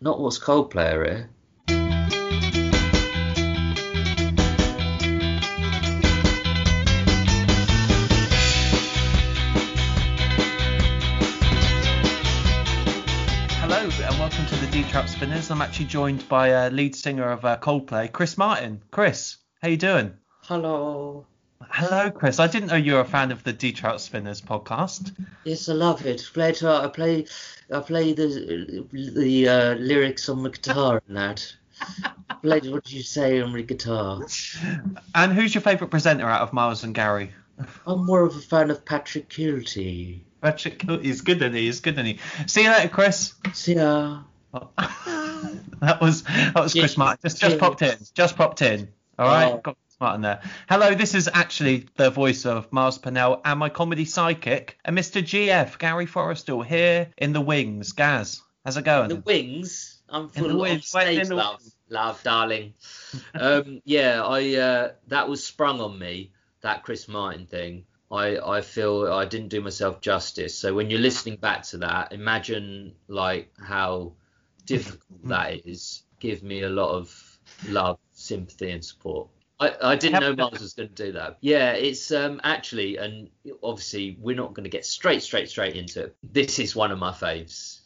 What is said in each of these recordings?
Not what's Coldplay are here. Hello and welcome to the D Trout Spinners. I'm actually joined by uh, lead singer of uh, Coldplay, Chris Martin. Chris, how you doing? Hello. Hello, Chris. I didn't know you were a fan of the Detroit Spinners podcast. Yes, I love it. Play it, I play, I play the the uh, lyrics on the guitar and that. play what did you say on the guitar. And who's your favourite presenter out of Miles and Gary? I'm more of a fan of Patrick Kielty. Patrick, he's good, and he? He's good, and he? See you later, Chris. See ya. that was that was Chris. Martin. Just just popped in. Just popped in. All right. Oh. Got Chris Martin there. Hello, this is actually the voice of Miles Pennell and my comedy psychic, and Mr. GF Gary Forrestal here in the wings. Gaz, how's it going? The wings. I'm In full the of wings, stage in love, wings. love, darling. um, yeah, I uh, that was sprung on me. That Chris Martin thing. I, I feel I didn't do myself justice. So when you're listening back to that, imagine like how difficult that is. Give me a lot of love, sympathy, and support. I, I didn't know Miles was going to do that. Yeah, it's um actually, and obviously we're not going to get straight, straight, straight into it. This is one of my faves.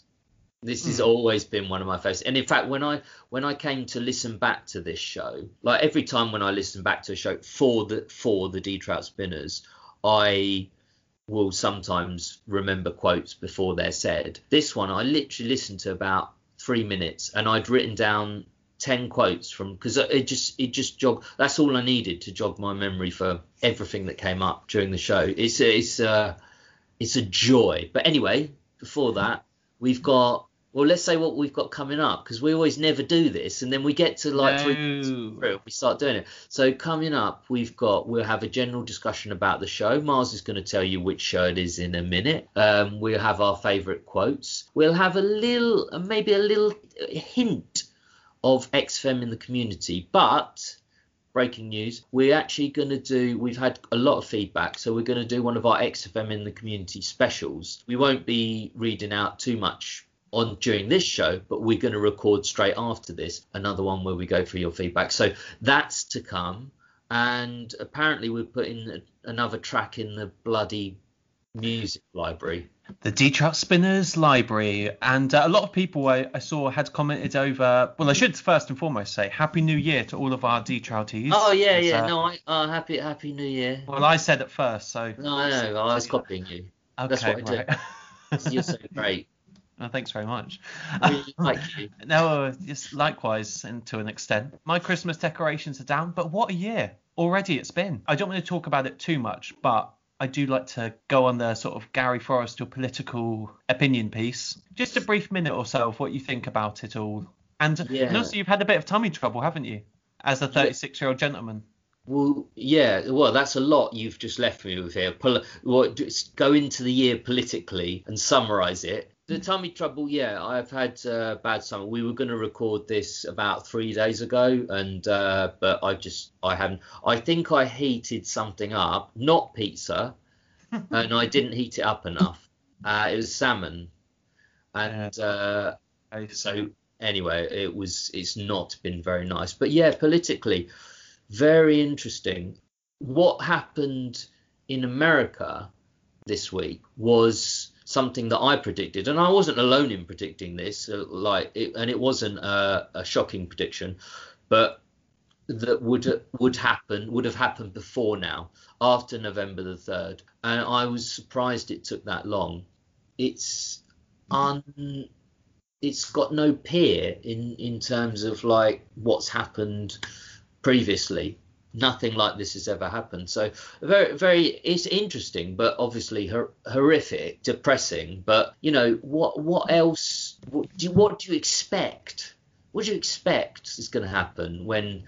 This has Hmm. always been one of my faves. And in fact, when I when I came to listen back to this show, like every time when I listen back to a show for the for the D Trout Spinners, I will sometimes remember quotes before they're said. This one, I literally listened to about three minutes, and I'd written down ten quotes from because it just it just jog. That's all I needed to jog my memory for everything that came up during the show. It's it's uh, it's a joy. But anyway, before that, we've got. Well, let's say what we've got coming up because we always never do this, and then we get to like No. through, we start doing it. So coming up, we've got we'll have a general discussion about the show. Mars is going to tell you which show it is in a minute. Um, we'll have our favourite quotes. We'll have a little, maybe a little hint of XFM in the community, but. Breaking news, we're actually going to do, we've had a lot of feedback, so we're going to do one of our XFM in the community specials. We won't be reading out too much on during this show, but we're going to record straight after this another one where we go through your feedback. So that's to come. And apparently, we're putting another track in the bloody music library. the D Trout Spinners library, and uh, a lot of people I, I saw had commented over. Well, I should first and foremost say Happy New Year to all of our D Trouties. Oh yeah, yeah. uh, No, I oh, happy Happy New Year. Well, I said it first, so. No, I know. I was copying you. Okay, that's what I do. right. You're so great. Oh, thanks very much. Really like you. No, uh, just likewise, and to an extent. My Christmas decorations are down, but what a year already it's been. I don't want to talk about it too much, but I do like to go on the sort of Gary Forrestal political opinion piece. Just a brief minute or so of what you think about it all. And, and also, you've had a bit of tummy trouble, haven't you? As a 36 year old gentleman. Well, yeah. Well, that's a lot you've just left me with here. Pol- just go into the year politically and summarise it. The tummy trouble, yeah, I've had uh, bad summer. We were going to record this about three days ago, and uh, but I just I haven't. I think I heated something up, not pizza, and I didn't heat it up enough. Uh, it was salmon, and uh, so anyway, it was it's not been very nice. But yeah, politically, very interesting. What happened in America this week was something that I predicted, and I wasn't alone in predicting this. uh, Like, it, and it wasn't a, a shocking prediction, but that would would happen would have happened before now, after November the third, and I was surprised it took that long. It's un it's got no peer in in terms of like what's happened previously nothing like this has ever happened. So very very it's interesting but obviously hor- horrific depressing but you know what what else what do you, what do you expect? What do you expect is going to happen when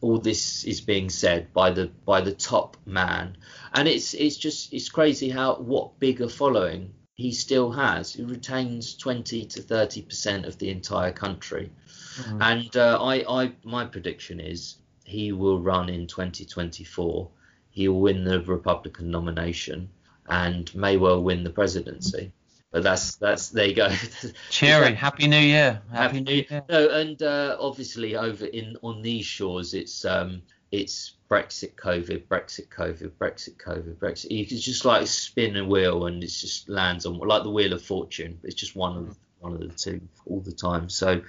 all this is being said by the by the top man? And it's it's just it's crazy how what bigger following he still has. He retains 20 to 30 percent of the entire country. Mhm. and uh, I, I my prediction is he will run in 2024 he will win the republican nomination and may well win the presidency But that's that's there you go. Cheery, happy New Year, happy, New Year. No, and uh, obviously over in on these shores, it's um it's Brexit, COVID, Brexit, COVID, Brexit, COVID, Brexit. You can just like spin a wheel and it just lands on like the wheel of fortune. It's just one of one of the two all the time. So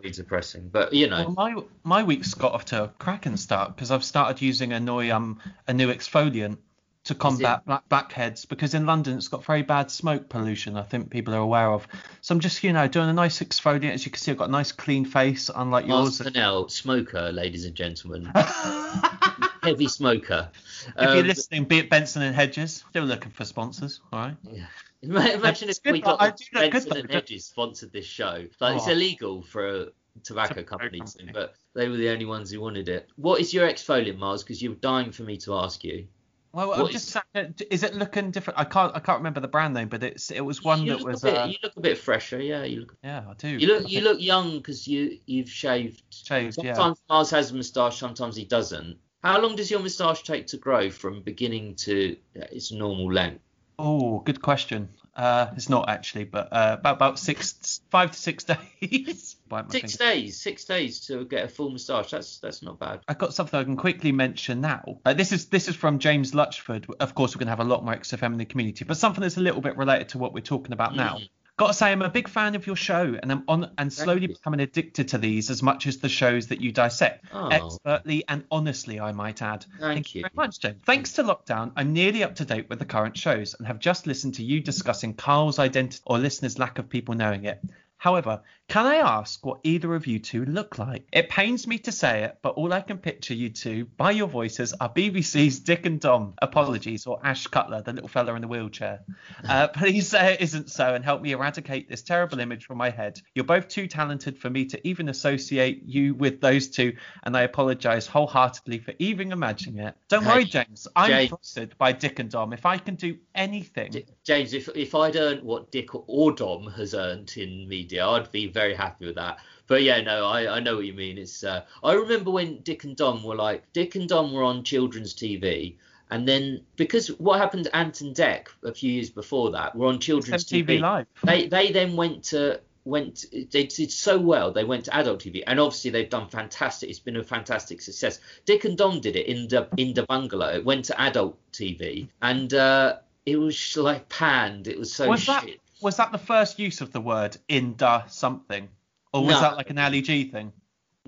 very depressing. But you know, well, my my week's got off to a cracking start because I've started using a new um a new exfoliant to combat black blackheads because in London it's got very bad smoke pollution. I think people are aware of. So I'm just you know doing a nice exfoliant. As you can see, I've got a nice clean face, unlike Miles yours. Pennell, smoker, ladies and gentlemen, heavy smoker. If um, you're listening, be it Benson and Hedges, still looking for sponsors. All right. Yeah. Imagine if we got Benson and Hedges sponsored this show. Like oh. it's illegal for a tobacco company, company, but they were the only ones who wanted it. What is your exfoliant, Miles? Because you were dying for me to ask you. Well, I'm just is, is it looking different? I can't I can't remember the brand name, but it's it was one that was. Bit, uh, you look a bit fresher, yeah. You look. Yeah, I do. You look you look young because you you've shaved. Shaved, sometimes yeah. Sometimes Miles has a moustache, sometimes he doesn't. How long does your moustache take to grow from beginning to its normal length? Oh, good question. Uh, it's not actually, but uh, about about six, five to six days. six days, six days to get a full moustache. That's that's not bad. I've got something I can quickly mention now. Uh, this is this is from James Lutchford. Of course, we're going to have a lot more XFM in the community, but something that's a little bit related to what we're talking about mm. Got to say, I'm a big fan of your show, and I'm on and slowly becoming addicted to these as much as the shows that you dissect, oh. expertly and honestly, I might add. Thank, Thank you very much, James. Thanks to lockdown, I'm nearly up to date with the current shows and have just listened to you discussing Karl's identity or listeners' lack of people knowing it. However, can I ask what either of you two look like? It pains me to say it, but all I can picture you two by your voices are BBC's Dick and Dom. Apologies, or Ash Cutler, the little fella in the wheelchair. Uh, please say it isn't so and help me eradicate this terrible image from my head. You're both too talented for me to even associate you with those two, and I apologise wholeheartedly for even imagining it. Don't hey, worry, James. I'm James. trusted by Dick and Dom. If I can do anything, D- James, if if I'd earned what Dick or Dom has earned in media, I'd be very happy with that. But yeah, no, I, I know what you mean. It's uh, I remember when Dick and Dom were like Dick and Dom were on children's TV, and then because what happened to Ant and Dec a few years before that were on children's TV, TV Live. They they then went to went they did so well they went to adult tv and obviously they've done fantastic it's been a fantastic success dick and dom did it in the in the bungalow it went to adult tv and uh it was like panned it was so was shit. that was that the first use of the word in the something, or was no. that like an Ali G thing?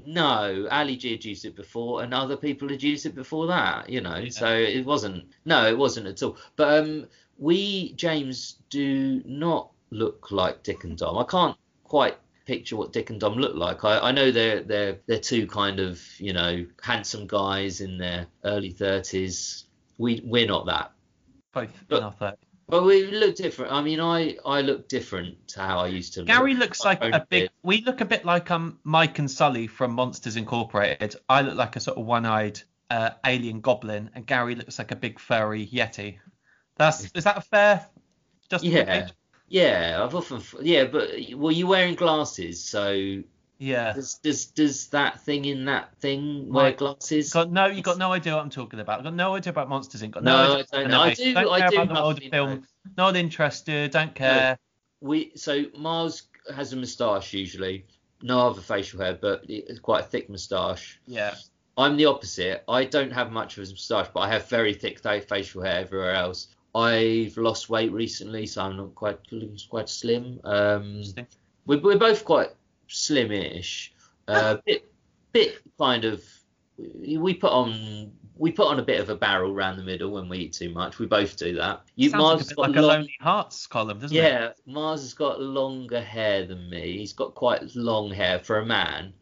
No, Ali G had used it before, and other people had used it before that. You know, yeah. so it wasn't. No, it wasn't at all. But um, we James do not look like Dick and Dom. I can't quite picture what Dick and Dom look like. I, I know they're they're they're two kind of you know handsome guys in their early thirties. We we're not that. Both but, in our 30s. Well, we look different. I mean, I I look different to how I used to. Look. Gary look. looks like a big. Bit. We look a bit like um Mike and Sully from Monsters Incorporated. I look like a sort of one-eyed uh, alien goblin, and Gary looks like a big furry yeti. That's is that fair? Just yeah, yeah. I've often yeah, but well, you're wearing glasses, so yeah. Does, does does that thing in that thing wear glasses? Got no, you got no idea what I'm talking about. I've got no idea about Monsters Inc. Got no, no I don't. know. I do. Don't I care do. About of film. Not interested. Don't care. No, we so Mars has a moustache usually. No other facial hair, but it's quite a thick moustache. Yeah. I'm the opposite. I don't have much of a moustache, but I have very thick facial hair everywhere else. I've lost weight recently, so I'm not quite quite slim. Um, we're, we're both quite slimish, uh, bit bit kind of. We put on we put on a bit of a barrel around the middle when we eat too much. We both do that. You, Sounds Mars a, got like long, a Lonely Hearts column, doesn't yeah, it? Yeah, Mars has got longer hair than me. He's got quite long hair for a man.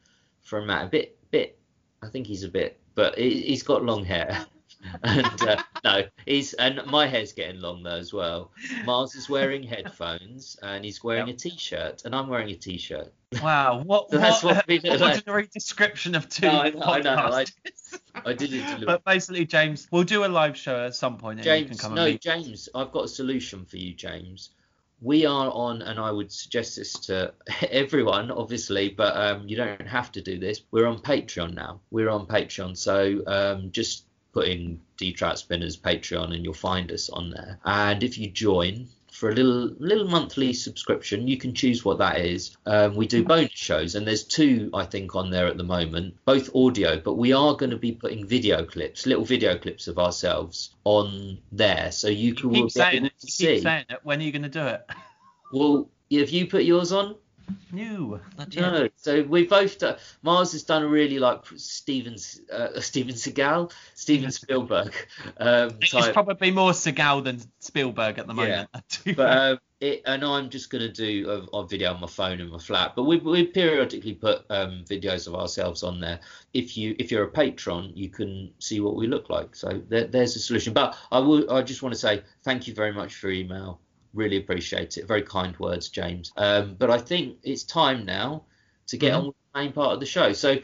For a man, a bit bit. I think he's a bit, but he's got long hair. and uh, no, he's and my hair's getting long though as well. Mars is wearing headphones and he's wearing yep. a t-shirt, and I'm wearing a t-shirt. Wow, what, so that's what, what, what ordinary description of two no, I know, I, know, I, I did it. but basically, James, we'll do a live show at some point. James, no, James, I've got a solution for you, James. We are on, and I would suggest this to everyone, obviously, but um, you don't have to do this. We're on Patreon now. We're on Patreon, so um, just put in D Trout Spinners Patreon and you'll find us on there. And if you join for a little little monthly subscription. You can choose what that is. Um, we do bonus shows, and there's two I think on there at the moment, both audio, but we are going to be putting video clips, little video clips of ourselves on there, so you can keep saying it. You see. keep saying it. When are you going to do it? Well, have you put yours on? No. No. So we both done, Mars has done really like Steven uh, Steven Seagal, Steven Spielberg um, It's type. probably more Seagal than Spielberg at the moment. but um, it, and I'm just going to do a, a video on my phone in my flat. But we we periodically put um, videos of ourselves on there. If you if you're a patron, you can see what we look like. So there, there's a solution. But I will I just want to say thank you very much for email. Really appreciate it. Very kind words, James. Um, but I think it's time now to get Mhm. on with the main part of the show. So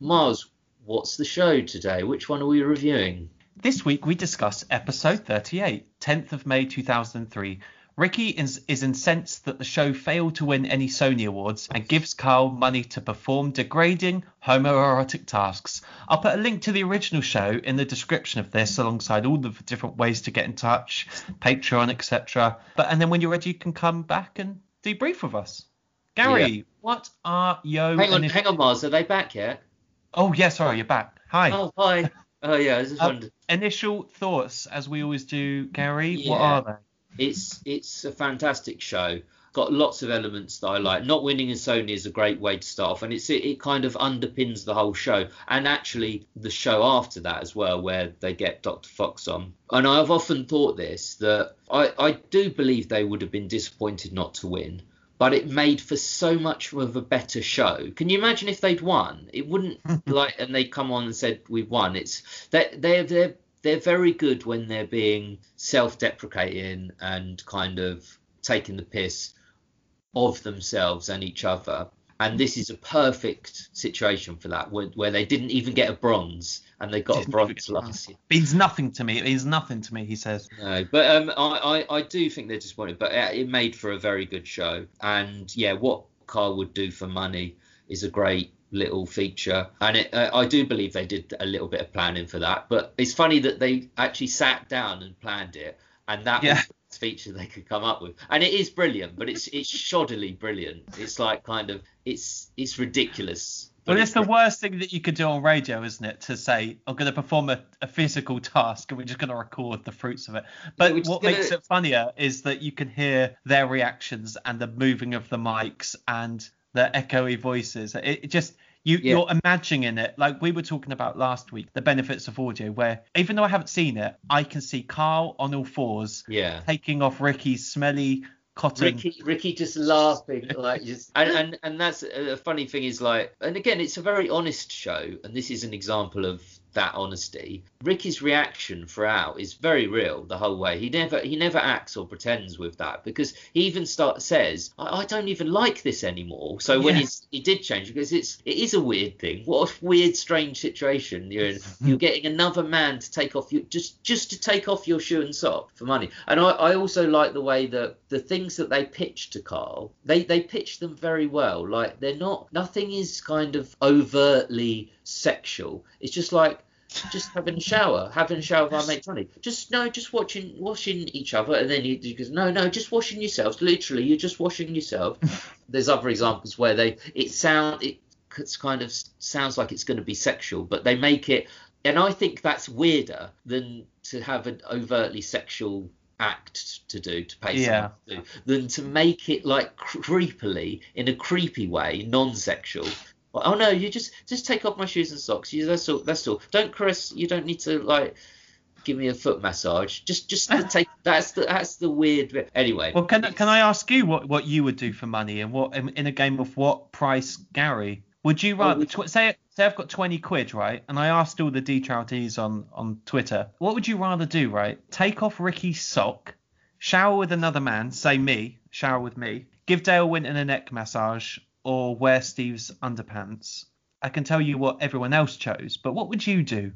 Mars, what's the show today? Which one are we reviewing? This week we discuss episode 38, 10th of May 2003. Ricky is, is incensed that the show failed to win any Sony awards and gives Karl money to perform degrading homoerotic tasks. I'll put a link to the original show in the description of this alongside all the different ways to get in touch, Patreon, etc. But and then when you're ready you can come back and debrief with us. Gary, what are your Hang on, hang on, Mars. Are they back yet? Oh yeah, sorry, you're back. Hi. Oh, hi. Oh, yeah. I just Um, wondered. Initial thoughts, as we always do, Gary. What are they? It's it's a fantastic show. Got lots of elements that I like. Not winning in Sony is a great way to start off, and it's it, it kind of underpins the whole show, and actually the show after that as well, where they get Dr. Fox on. And I've often thought this that I I do believe they would have been disappointed not to win, but it made for so much of a better show. Can you imagine if they'd won? It wouldn't like, and they'd come on and said we've won. It's they they're they're they're very good when they're being self-deprecating and kind of taking the piss of themselves and each other. And this is a perfect situation for that, where, where they didn't even get a bronze and they got a bronze even get a last year. Means nothing to me. It means nothing to me. He says. No, but um, I, I, I do think they're disappointed, but uh, it made for a very good show. And yeah, what Karl would do for money is a great little feature, and it, uh, I do believe they did a little bit of planning for that. But it's funny that they actually sat down and planned it, and that Yeah. was the feature they could come up with. And it is brilliant, but it's it's shoddily brilliant. It's like kind of it's it's ridiculous. but Well, it's the worst thing that you could do on radio, isn't it? To say, I'm going to perform a, a physical task and we're just going to record the fruits of it. But we're what gonna- makes it funnier is that you can hear their reactions and the moving of the mics and the echoey voices. It, it just. You, Yeah. You're imagining it like we were talking about last week, the benefits of audio, where even though I haven't seen it, I can see Karl on all fours Yeah. taking off Ricky's smelly cotton. Ricky, Ricky just laughing like just, and, and and that's uh, a funny thing is like, and again, it's a very honest show, and this is an example of that honesty. Ricky's reaction throughout is very real the whole way. He never he never acts or pretends with that because he even start says, I, I don't even like this anymore. So when Yeah. he did change because it's it is a weird thing. What a weird, strange situation you're in. You're getting another man to take off your just just to take off your shoe and sock for money. And I, I also like the way that the things that they pitch to Karl, they they pitch them very well. Like they're not nothing is kind of overtly sexual. It's just like just having a shower, having a shower with our mate Johnny. Just no, just watching washing each other, and then he, goes, no, no, just washing yourselves. Literally, you're just washing yourself. There's other examples where they it sound it it's kind of sounds like it's going to be sexual, but they make it, and I think that's weirder than to have an overtly sexual act to do to pay Yeah. to do, than to make it like creepily in a creepy way, non-sexual. Oh no, you just just take off my shoes and socks. You that's all. That's all. Don't caress. You don't need to like give me a foot massage. Just just to take. That's the that's the weird bit. Anyway. Well, can can I ask you what, what you would do for money and what in, in a game of what price, Gary? Would you rather we- tw- say say I've got twenty quid, right? And I asked all the D on on Twitter, what would you rather do, right? Take off Ricky's sock, shower with another man, say me, shower with me, give Dale Winton a neck massage, or wear Steve's underpants? I can tell you what everyone else chose, but what would you do?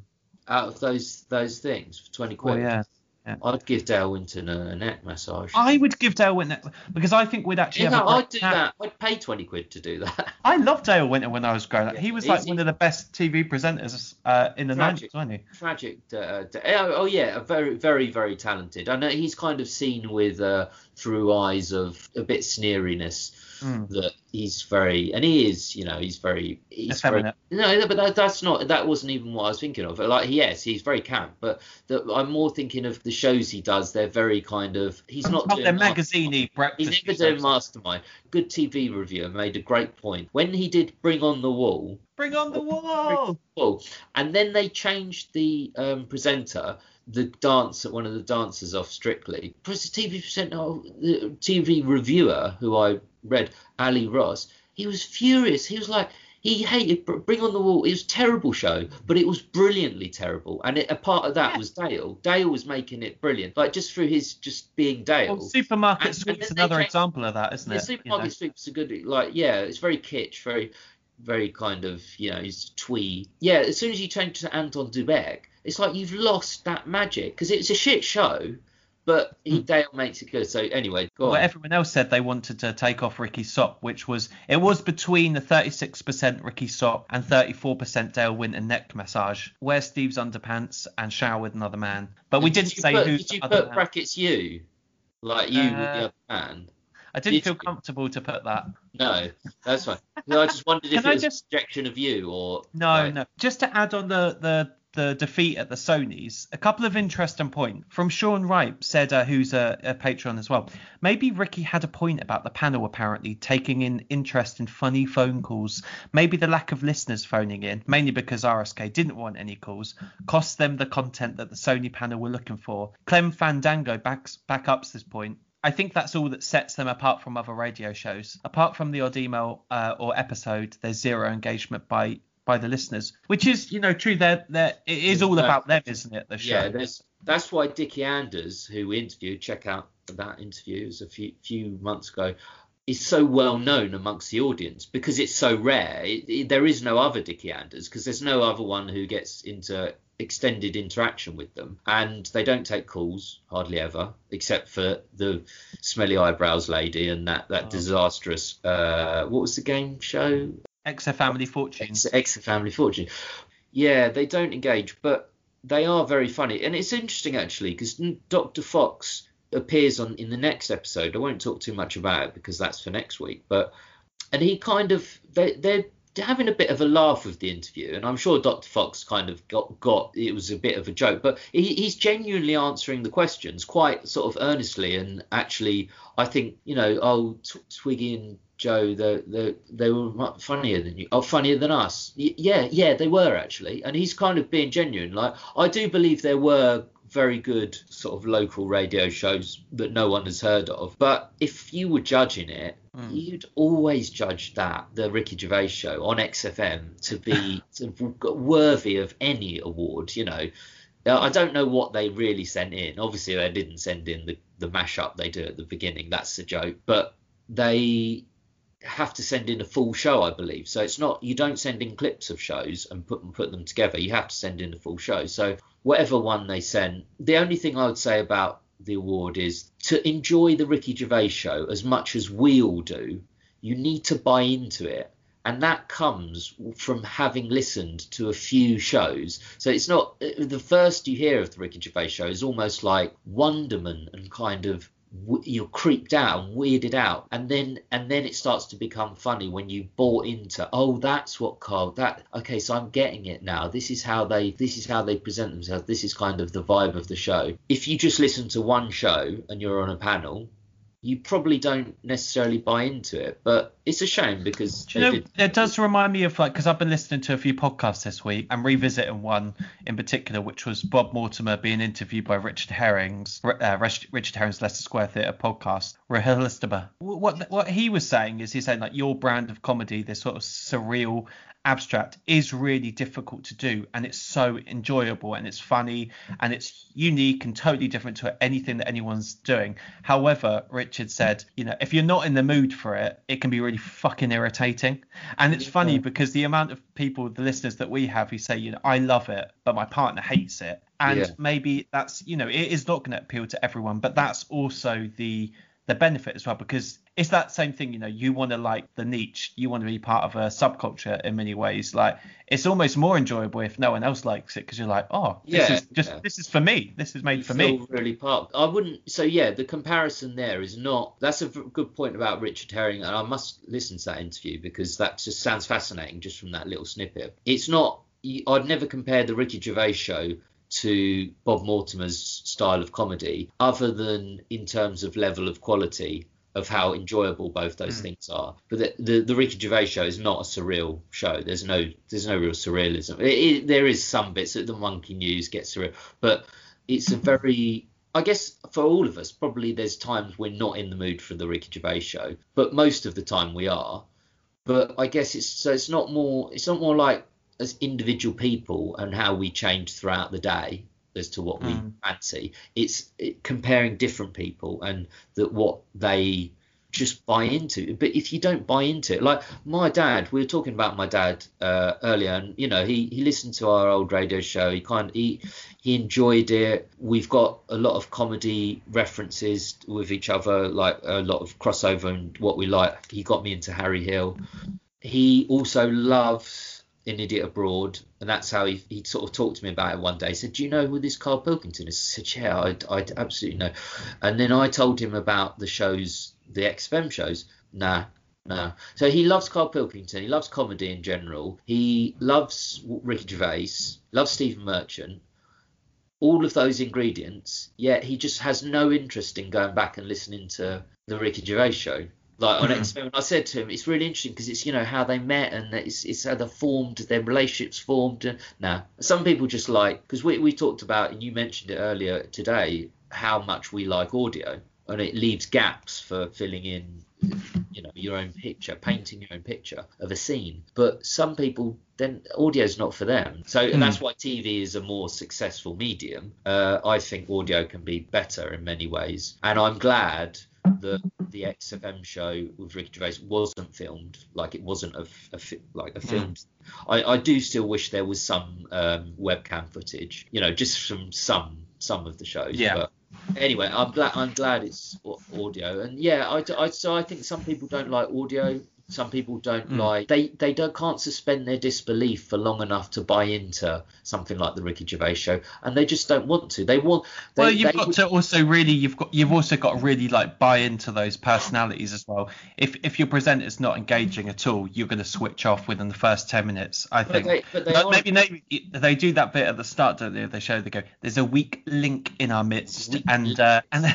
out of those those things for 20 quid. Well, yeah. Yeah. I'd give Dale Winton a, a neck massage. I would give Dale Winton because I think we'd actually you have know, a great I'd do that. I'd pay twenty quid to do that. I loved Dale Winton when I was growing up. Yeah, he was like one of the best TV presenters uh, in the. 90s, wasn't he? Tragic. Uh, oh, oh yeah, very, very, very talented. I know he's kind of seen with uh, through eyes of a bit sneeriness. Mm. That he's very, and he is, you know, he's very, he's Effeminate. very. No, but that, that's not. That wasn't even what I was thinking of. Like, yes, he's very camp, but the, I'm more thinking of the shows he does. They're very kind of. He's not Oh, doing they're Master- magazine-y breakfast He's never doing Mastermind. Good TV reviewer made a great point when he did Bring on the Wall. Bring on the wall. And then they changed the um, presenter. The dancer, one of the dancers off Strictly, plus the TV presenter, the TV reviewer who I read, Ally Ross. He was furious. He was like, he hated Bring on the Wall. It was a terrible show, but it was brilliantly terrible. And it, a part of that Yeah. was Dale. Dale was making it brilliant, like just through his just being Dale. Well, supermarket And- and sweep's then another changed- example of that, isn't The it? supermarket You know? sweeps are good. Like, yeah, it's very kitsch, very, very kind of, you know, it's twee. Yeah, as soon as you change to Anton Du Beke, it's like you've lost that magic because it's a shit show, but he, Hmm. Dale makes it good. So anyway, go Well, on. everyone else said they wanted to take off Ricky Sop, which was it was between the 36% Ricky Sop and 34% Dale Winton neck massage. Wear Steve's underpants and shower with another man. But we Did didn't say put, who. Did you the other put man- brackets you, like you with the Uh, other man? I didn't did feel you? comfortable to put that. No, that's fine. No, I just wondered if I it was just- a projection of you or No, like- no. Just to add on the the the defeat at the Sony's, a couple of interesting points from Sean Wright said, uh, who's a, a patron as well. Maybe Ricky had a point about the panel apparently taking in interest in funny phone calls. Maybe the lack of listeners phoning in, mainly because RSK didn't want any calls, cost them the content that the Sony panel were looking for. Clem Fandango backs back ups this point. I think that's all that sets them apart from other radio shows. Apart from the odd email uh, or episode, there's zero engagement by by the listeners, which is you know true. They're, they're, it is all about them, isn't it? The show. Yeah, there's that's why Dickie Anders, who we interviewed, check out that interview, it was a few few months ago, is so well known amongst the audience because it's so rare. It, it- there is no other Dickie Anders because there's no other one who gets into extended interaction with them, and they don't take calls hardly ever, except for the smelly eyebrows lady and that that Oh. disastrous. Uh, what was the game show? Exa Family Fortunes. Ex, ex Family Fortune. Yeah, they don't engage, but they are very funny, and it's interesting actually because Dr. Fox appears on in the next episode. I won't talk too much about it because that's for next week, but and he kind of they they're having a bit of a laugh with the interview, and I'm sure Dr. Fox kind of got got it was a bit of a joke, but he, he's genuinely answering the questions quite sort of earnestly, and actually I think you know oh Tw- Twiggy and Joe they they they were funnier than you oh funnier than us Y- yeah yeah they were actually, and he's kind of being genuine like I do believe there were very good sort of local radio shows that no one has heard of. But if you were judging it, Mm. you'd always judge that the Ricky Gervais show on XFM to be to worthy of any award. You know, Now, I don't know what they really sent in. Obviously, they didn't send in the the mashup they do at the beginning. That's a joke. But they have to send in a full show, I believe. So it's not you don't send in clips of shows and put them put them together. You have to send in a full show. So whatever one they send, the only thing I would say about the award is to enjoy the Ricky Gervais show as much as we all do. You need to buy into it. And that comes from having listened to a few shows. So it's not the first you hear of the Ricky Gervais show is almost like wonderment and kind of you're creeped out and weirded out and then and then it starts to become funny when you bought into oh that's what Karl that okay so I'm getting it now. This is how they this is how they present themselves. This is kind of the vibe of the show. If you just listen to one show and you're on a panel you probably don't necessarily buy into it but it's a shame because Do you know, did- it does remind me of like because I've been listening to a few podcasts this week and revisiting one in particular, which was Bob Mortimer being interviewed by Richard Herring's uh, Richard Herring's Leicester Square Theatre podcast. What what he was saying is he's saying like your brand of comedy, this sort of surreal abstract is really difficult to do and it's so enjoyable and it's funny and it's unique and totally different to anything that anyone's doing. However richard said you know if you're not in the mood for it it can be really fucking irritating. And it's funny because the amount of people the listeners that we have who say you know i love it but my partner hates it. And Yeah. maybe that's you know it is not going to appeal to everyone, but that's also the the benefit as well because it's that same thing. You know, you want to like the niche, you want to be part of a subculture in many ways. Like it's almost more enjoyable if no one else likes it because you're like, oh, this Yeah, is just yeah. this is for me. This is made you for me. really part. I wouldn't. So yeah, the comparison there is not. That's a good point about Richard Herring, and I must listen to that interview because that just sounds fascinating just from that little snippet. It's not. I'd never compare the Ricky Gervais show to Bob Mortimer's style of comedy, other than in terms of level of quality of how enjoyable both those Mm. things are. But the, the the Ricky Gervais show is not a surreal show. There's no there's no real surrealism. It, it, there is some bits that the Monkey News gets surreal, but it's a very I guess for all of us, probably there's times we're not in the mood for the Ricky Gervais show, but most of the time we are. But I guess it's so it's not more it's not more like as individual people and how we change throughout the day as to what we Mm. fancy. It's it, comparing different people and that what they just buy into. But if you don't buy into it, like my dad, we were talking about my dad uh, earlier, and you know he he listened to our old radio show. He kind he he enjoyed it. We've got a lot of comedy references with each other, like a lot of crossover and what we like. He got me into Harry Hill. He also loves An Idiot Abroad, and that's how he, he sort of talked to me about it one day. He said, "Do you know who this Karl Pilkington is?" I said, "Yeah, I, I absolutely know." And then I told him about the shows, the XFM shows. Nah, no. So he loves Karl Pilkington. He loves comedy in general. He loves Ricky Gervais. Loves Stephen Merchant. All of those ingredients. Yet he just has no interest in going back and listening to the Ricky Gervais show. Like on Mhm. XFM, and I said to him, it's really interesting because it's you know how they met and it's it's how they formed, their relationships formed. And now some people just like because we we talked about and you mentioned it earlier today how much we like audio and it leaves gaps for filling in you know your own picture painting your own picture of a scene but some people then audio's not for them so Hmm. that's why tv is a more successful medium uh, i think audio can be better in many ways and i'm glad that the xfm show with ricky gervais wasn't filmed like it wasn't a, a fi- like a filmed I, I do still wish there was some um, webcam footage you know just from some some of the shows Yeah. but anyway, I'm glad I'm glad it's audio, and yeah, I, I so I think some people don't like audio. Some people don't Mm. like they they don't can't suspend their disbelief for long enough to buy into something like the Ricky Gervais show, and they just don't want to. They want. They, well, you've they- got to also really you've got you've also got to really like buy into those personalities as well. If if your presenter's not engaging at all, you're going to switch off within the first ten minutes. I But think. they, but they But are- maybe they, they do that bit at the start, don't they? of the show they go, "There's a weak link in our midst," and uh, and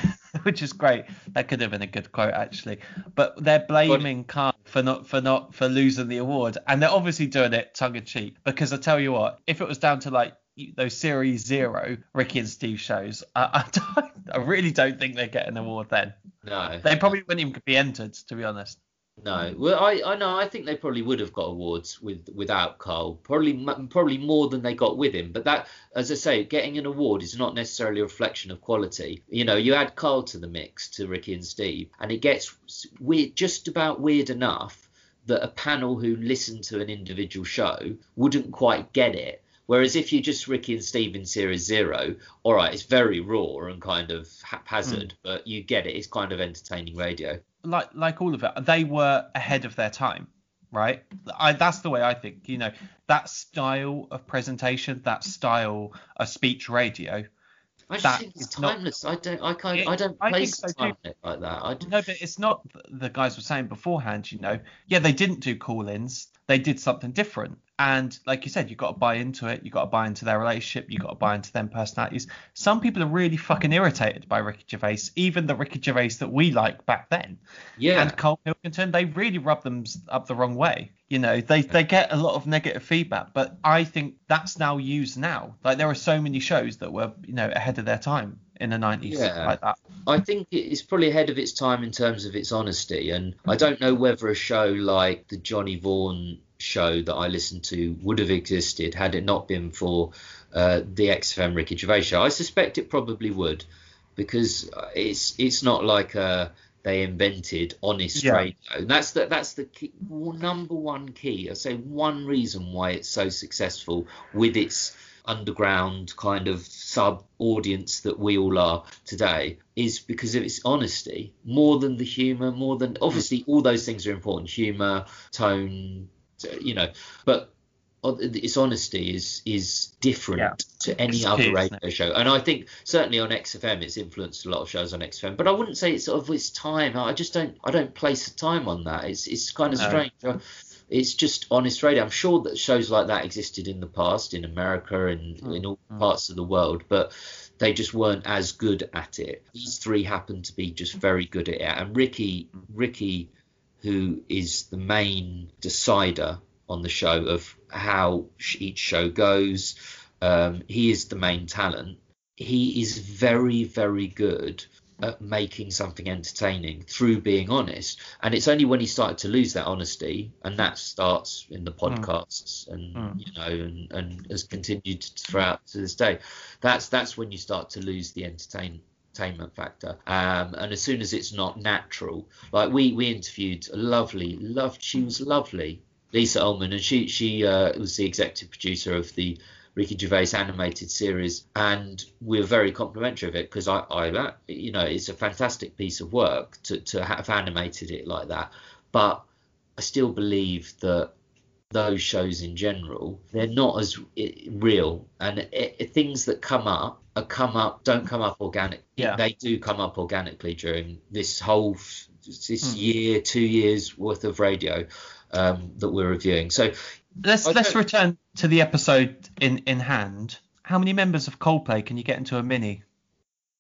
which is great. That could have been a good quote actually. But they're blaming Karl for not for not for losing the award, and they're obviously doing it tongue in cheek. Because I tell you what, if it was down to like those series zero Ricky and Steve shows, I, I, don't, I really don't think they'd get an award then. no, They probably wouldn't even be entered, to be honest. No, well, I, I know. I think they probably would have got awards with without Karl. Probably, probably more than they got with him. But that, as I say, getting an award is not necessarily a reflection of quality. You know, you add Karl to the mix to Ricky and Steve, and it gets weird, just about weird enough that a panel who listened to an individual show wouldn't quite get it. Whereas if you just Ricky and Steve in Series Zero, all right, it's very raw and kind of haphazard, hmm. but you get it. It's kind of entertaining radio. like like all of it, they were ahead of their time, right? I, that's the way I think. You know, that style of presentation, that style of speech radio. I just think it's is not- timeless. I don't. I can't. It- I don't I think place so time it like that. I No, but it's not. The guys were saying beforehand. You know, yeah, they didn't do call-ins. They did something different. And like you said, you've got to buy into it. You've got to buy into their relationship. You've got to buy into them personalities. Some people are really fucking irritated by Ricky Gervais, even the Ricky Gervais that we like back then. yeah. and Karl Pilkington, they really rub them up the wrong way. You know, they they get a lot of negative feedback, but I think that's now used now. Like there are so many shows that were, you know, ahead of their time in the 90s Yeah. like that. I think it's probably ahead of its time in terms of its honesty, and I don't know whether a show like the Johnny Vaughan show that I listened to would have existed had it not been for uh, the XFM Ricky Gervais show. I suspect it probably would, because it's it's not like uh, they invented honest Yeah. radio. And that's the that's the key, number one key. I say one reason why it's so successful with its underground kind of sub audience that we all are today is because of its honesty more than the humor more than obviously all those things are important humor tone you know but its honesty is is different Yeah. to any It's other key, isn't radio show. And i think certainly on xfm it's influenced a lot of shows on xfm but i wouldn't say it's sort of its time. I just don't i don't place a time on that. It's it's kind of No. strange. I- it's just honest radio. I'm sure that shows like that existed in the past in america and Mm, in all mm. parts of the world but they just weren't as good at it. These three happen to be just very good at it. And ricky ricky who is the main decider on the show of how each show goes. Um, he is the main talent. He is very, very good at making something entertaining through being honest. And it's only when he started to lose that honesty, and that starts in the podcasts, and Mm. you know, and, and has continued throughout to this day. That's that's when you start to lose the entertain entertainment factor. Um, and as soon as it's not natural, like we we interviewed a lovely, loved, she was lovely, Lisa Ullman, and she she uh, was the executive producer of the Ricky Gervais animated series, and we were very complimentary of it because I, I, you know, it's a fantastic piece of work to to have animated it like that. But I still believe that those shows in general they're not as real and i i things that come up are come up don't come up organic Yeah. they do come up organically during this whole this Hmm. year two years worth of radio um, that we're reviewing so Let's I let's don't- return to the episode in in hand. How many members of Coldplay can you get into a mini?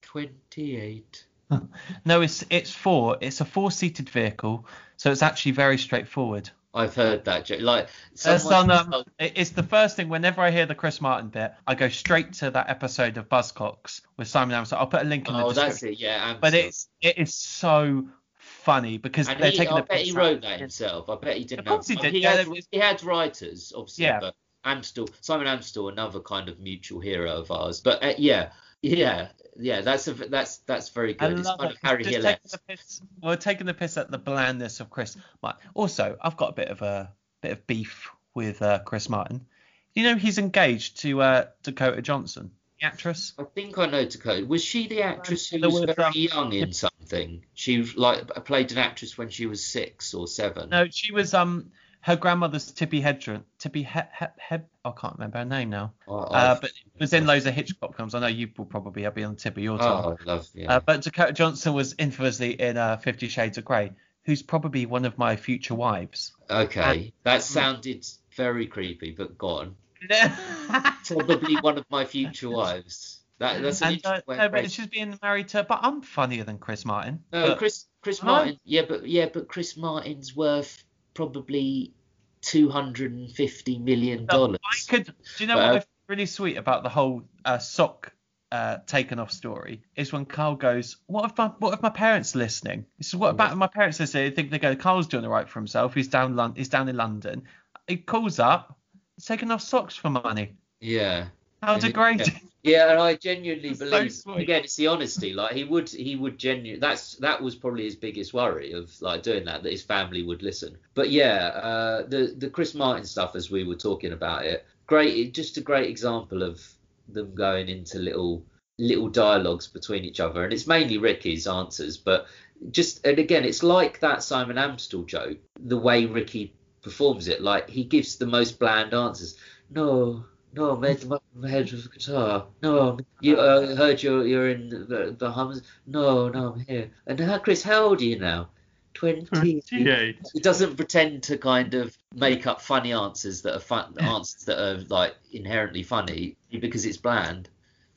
28 No, it's it's four. It's a four-seated vehicle, so it's actually very straightforward. I've heard that joke like someone- on, um, it's the first thing whenever I hear the Chris Martin bit, I go straight to that episode of Buzzcocks with Simon Amstell. I'll put a link in the oh description. that's it yeah But it's it is so funny because and they're he, taking I the bet he wrote that himself. I bet he didn't. Of course have, he did, He, yeah, had, was- he had writers, obviously, Yeah. but Amstell, Simon Amstell, another kind of mutual hero of ours. But uh, yeah, yeah, yeah, that's a, that's that's very I good. It's love kind it. of Harry Hill. taking the piss, we're taking the piss at the blandness of Chris Martin. Also, I've got a bit of a bit of beef with uh, Chris Martin. You know he's engaged to uh, Dakota Johnson, the actress. I think I know Dakota. Was she the actress who was very young in something? She like played an actress when she was six or seven. No, she was um her grandmother's Tippi Hedren. Tippi he, he, he, I can't remember her name now. I, Uh, but it was in loads of Hitchcock films. I know you will probably be on Tippi your time. oh, I love yeah. Uh, but Dakota Johnson was infamously in uh, Fifty Shades of Grey, who's probably one of my future wives. okay, that sounded very creepy, but gone. Probably one of my future wives. That, that's an and, uh, interesting way no, but she's being married to. But I'm funnier than Chris Martin. No, But- Chris Chris Oh. Martin. Yeah, but yeah, but Chris Martin's worth probably two hundred and fifty million dollars. I could. Do you know But, what uh, really sweet about the whole uh, sock uh, taken off story is when Karl goes, "What if my what if my parents are listening?" Says, "What about my parents listening? They think they go, Karl's doing all right for himself. He's down Lon- he's down in London. He calls up, he's taking off socks for money. Yeah. How degrading." Yeah, and I genuinely It's believe sweet. again it's the honesty. Like he would he would genuinely that's that was probably his biggest worry of like doing that, that his family would listen. But yeah, uh the the Chris Martin stuff as we were talking about it, great just a great example of them going into little little dialogues between each other and it's mainly Ricky's answers, but just and again it's like that Simon Amstell joke, the way Ricky performs it, like he gives the most bland answers. No, no, I made the my head with a guitar. No, you uh, heard you're you're in the Bahamas. No, no, I'm here. And how, Chris, how old are you now? Twenty. He doesn't pretend to kind of make up funny answers that are fun answers that are like inherently funny because it's bland.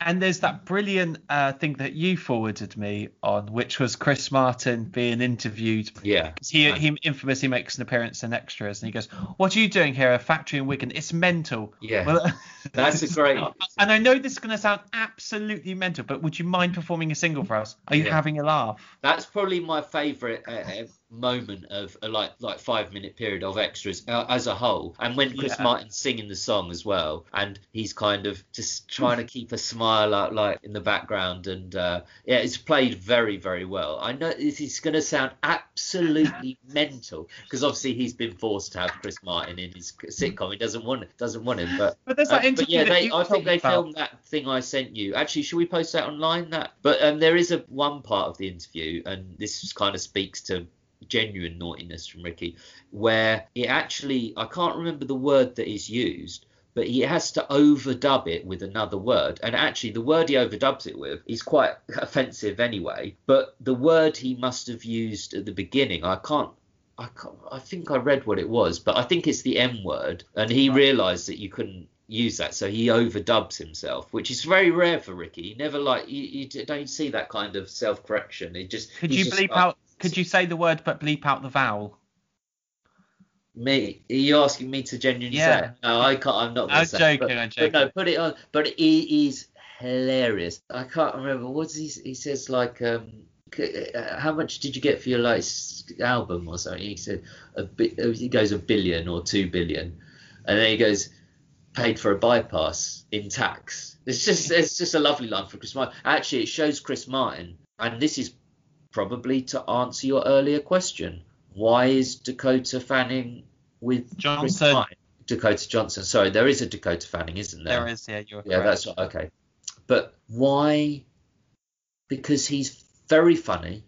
And there's that brilliant uh, thing that you forwarded me on, which was Chris Martin being interviewed. Yeah. He, he infamously makes an appearance in extras, and he goes, "What are you doing here? A factory in Wigan? It's mental." Yeah. Well, That's a great. And I know this is going to sound absolutely mental, but would you mind performing a single for us? Are you Yeah. having a laugh? That's probably my favourite uh, moment of a like like five minute period of extras uh, as a whole and when chris Yeah. martin's singing the song as well and he's kind of just trying to keep a smile out like in the background and uh yeah it's played very very well i know this is going to sound absolutely mental because obviously he's been forced to have chris martin in his sitcom he doesn't want doesn't want him but But there's uh, that but yeah, they, I think they about. filmed that thing I sent you. Actually, should we post that online? That, but um, there is a one part of the interview, and this kind of speaks to genuine naughtiness from Ricky, where it actually I can't remember the word that is used. But he has to overdub it with another word, and actually the word he overdubs it with is quite offensive anyway. But the word he must have used at the beginning, I can't I, I think I read what it was, but I think it's the M word, and he Right. realised that you couldn't use that, so he overdubs himself, which is very rare for Ricky. He never like you, you don't see that kind of self-correction. He just Could you just bleep out? Could you say the word but bleep out the vowel? me? Are you asking me to genuinely Yeah. say? it? No, I can't. I'm not. I'm say joking, but- I'm joking. no, put it on. But it is hilarious. I can't remember what's he. He says like, um, uh, how much did you get for your latest album or something? He said a bit. He goes a billion or two billion, and then he goes paid for a bypass in tax. It's just it's just a lovely line for Chris Martin. Actually, it shows Chris Martin, and this is probably to answer your earlier question. Why is Dakota Fanning with Chris Johnson. Martin? Dakota Johnson. Sorry, there is a Dakota Fanning, isn't there? There is, yeah, you're Yeah, correct. that's. Okay. But why? Because he's very funny.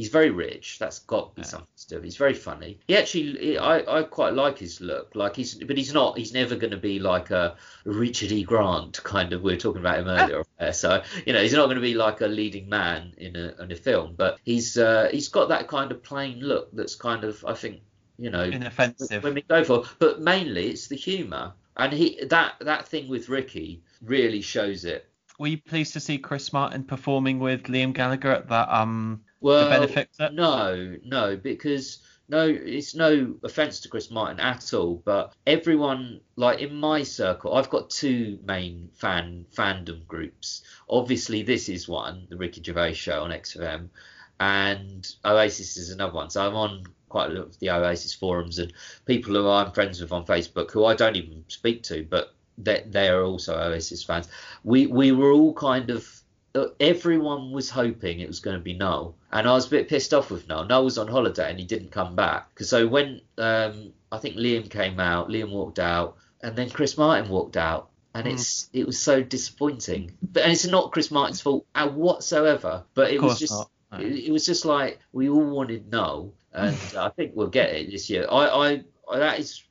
He's very rich. That's got to be Yeah. something to do. He's very funny. He actually, I, I quite like his look. Like he's, but he's not. He's never going to be like a Richard E. Grant kind of. We were talking about him earlier. uh, so you know, he's not going to be like a leading man in a in a film. But he's uh, he's got that kind of plain look. That's kind of, I think, you know, Inoffensive. women go for. But mainly it's the humour, and he that that thing with Ricky really shows it. Were you pleased to see Chris Martin performing with Liam Gallagher at that um Well, benefit set? no, no, because no, it's no offence to Chris Martin at all, but everyone like in my circle, I've got two main fan fandom groups. Obviously, this is one, the Ricky Gervais show on XFM, and Oasis is another one. So I'm on quite a lot of the Oasis forums and people who I'm friends with on Facebook who I don't even speak to, but they they are also Oasis fans. We we were all kind of everyone was hoping it was going to be Noel, and I was a bit pissed off with Noel. Noel was on holiday and he didn't come back. So when um, I think Liam came out, Liam walked out, and then Chris Martin walked out, and Mm. it's it was so disappointing. But and it's not Chris Martin's fault whatsoever. But it was just. No. it, it was just like we all wanted Noel, and I think we'll get it this year. I, I, I that is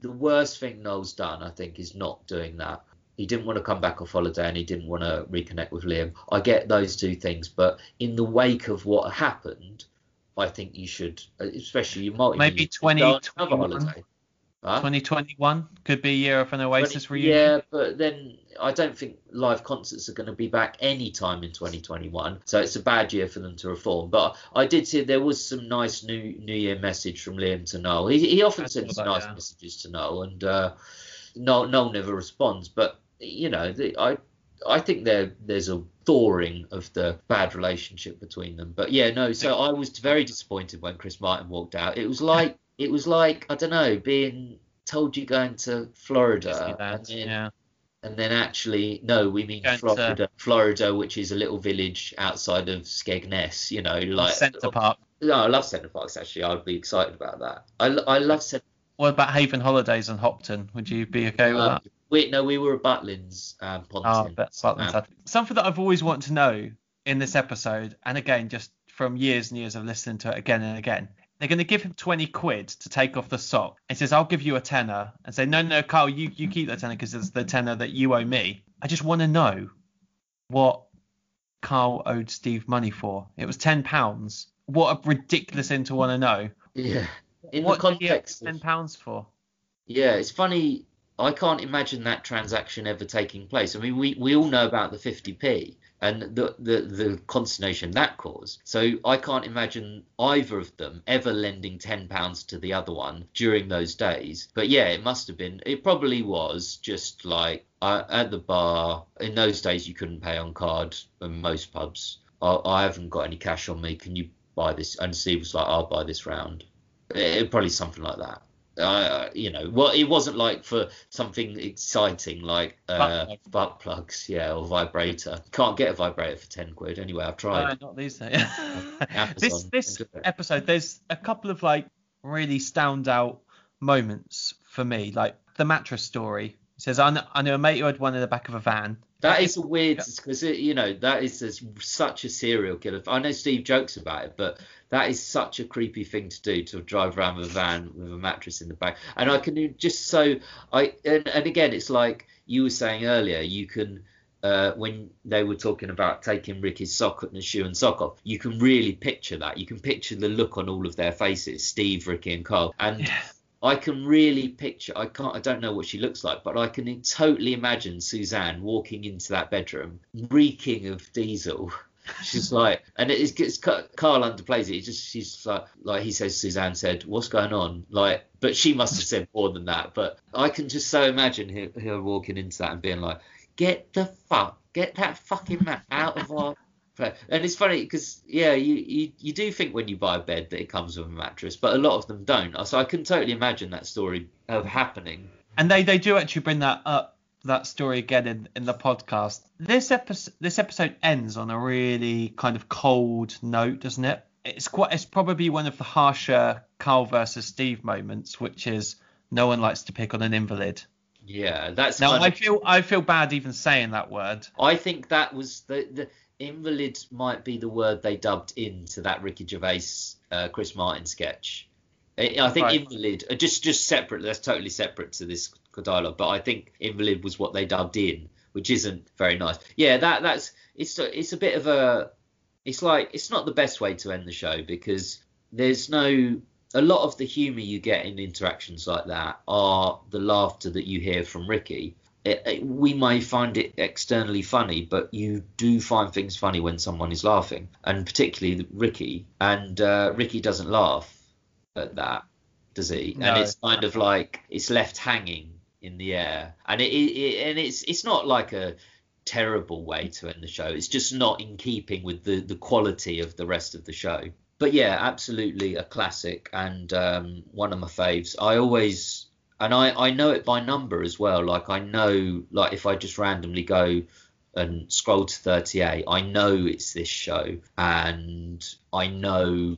the worst thing Noel's done. I think is not doing that. He didn't want to come back off holiday and he didn't want to reconnect with Liam. I get those two things, but in the wake of what happened, I think you should, especially you might Maybe go 2021. Huh? 2021 could be a year of an Oasis reunion. Yeah, but then I don't think live concerts are going to be back any time in 2021. So it's a bad year for them to reform. But I did see there was some nice new New Year message from Liam to Noel. He, he often sends nice yeah. messages to Noel, and uh, Noel, Noel never responds. But you know, the, I I think there there's a thawing of the bad relationship between them. But yeah, no. So I was very disappointed when Chris Martin walked out. It was like it was like I don't know being told you're going to Florida and then yeah. and then actually no we mean Going to- Florida Florida which is a little village outside of Skegness you know like Centre oh, Park. no I love Center Parcs actually I'd be excited about that I, I love Centre What about Haven Holidays and Hopton? Would you be okay with um, that? We no we were at Butlins um, Oh, Pontin that's. Something that I've always wanted to know in this episode, and again, just from years and years of listening to it again and again, they're going to give him 20 quid to take off the sock. He says, I'll give you a tenner. And say, no, no, Karl, you, you keep that tenner because it's the tenner that you owe me. I just want to know what Karl owed Steve money for. It was £10. What a ridiculous thing to want to know. yeah in what the did he owe context of, £10 for? Yeah, it's funny. I can't imagine that transaction ever taking place. I mean, we, we all know about the 50p and the, the, the consternation that caused. So I can't imagine either of them ever lending £10 to the other one during those days. But yeah, it must have been. It probably was just like uh, at the bar. In those days, you couldn't pay on card in most pubs. I, I haven't got any cash on me. Can you buy this, and Steve was like, I'll buy this round. It, probably something like that. Uh, you know, well, it wasn't like for something exciting like uh, butt, butt plugs, yeah, or vibrator. Can't get a vibrator for ten quid anyway. I've tried. No, not these days. this this episode, there's a couple of like really stand out moments for me, like the mattress story. He says, I know, I know a mate who had one in the back of a van. That is a weird because you know that is a, such a serial killer. I know Steve jokes about it, but that is such a creepy thing to do to drive around with a van with a mattress in the back. And I can just so I and, and again it's like you were saying earlier, you can uh, when they were talking about taking Ricky's sock and shoe and sock off, you can really picture that. You can picture the look on all of their faces, Steve, Ricky, and Karl. And yeah. I can really picture. I can't. I don't know what she looks like, but I can totally imagine Suzanne walking into that bedroom, reeking of diesel. She's like, and it is it's, Karl underplays it. He just she's like, like he says. Suzanne said, "What's going on?" Like, but she must have said more than that. But I can just so imagine her, her walking into that and being like, "Get the fuck, get that fucking man out of our and it's funny because yeah, you, you you do think when you buy a bed that it comes with a mattress, but a lot of them don't. So I can totally imagine that story of happening. And they they do actually bring that up that story again in, in the podcast. This episode this episode ends on a really kind of cold note, doesn't it? It's quite it's probably one of the harsher Karl versus Steve moments, which is no one likes to pick on an invalid. Yeah, that's now. I feel I feel bad even saying that word. I think that was the, the invalid might be the word they dubbed into that Ricky Gervais uh, Chris Martin sketch. I think right. invalid, uh, just just separate. That's totally separate to this dialogue. But I think invalid was what they dubbed in, which isn't very nice. Yeah, that that's it's a, it's a bit of a it's like it's not the best way to end the show because there's no a lot of the humour you get in interactions like that are the laughter that you hear from Ricky, it, it, we may find it externally funny, but you do find things funny when someone is laughing, and particularly Ricky. And uh, Ricky doesn't laugh at that, does he? No. And it's kind of like it's left hanging in the air, and it, it and it's it's not like a terrible way to end the show. It's just not in keeping with the the quality of the rest of the show. But yeah, absolutely a classic and um, one of my faves. I always and I, I know it by number as well. Like I know, like if I just randomly go and scroll to 38, I know it's this show, and I know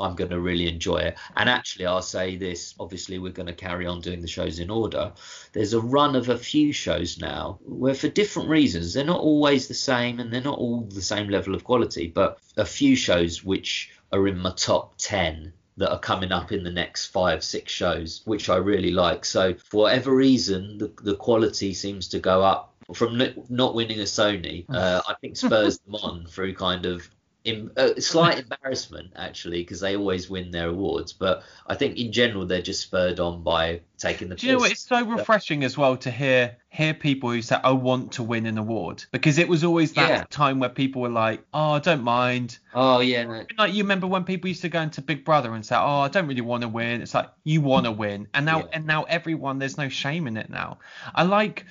I'm going to really enjoy it. And actually, I'll say this. Obviously, we're going to carry on doing the shows in order. There's a run of a few shows now where, for different reasons, they're not always the same, and they're not all the same level of quality. But a few shows which are in my top 10 that are coming up in the next five, six shows, which I really like. So for whatever reason, the, the quality seems to go up from not winning a Sony. Uh, I think spurs them on through kind of in, uh, slight embarrassment actually because they always win their awards but i think in general they're just spurred on by taking the do you know what? It's so refreshing as well to hear hear people who say i want to win an award because it was always that yeah. time where people were like oh i don't mind. Oh yeah. No. like you remember when people used to go into big brother and say oh i don't really want to win. It's like you want to win. And now yeah. and now everyone there's no shame in it now. I like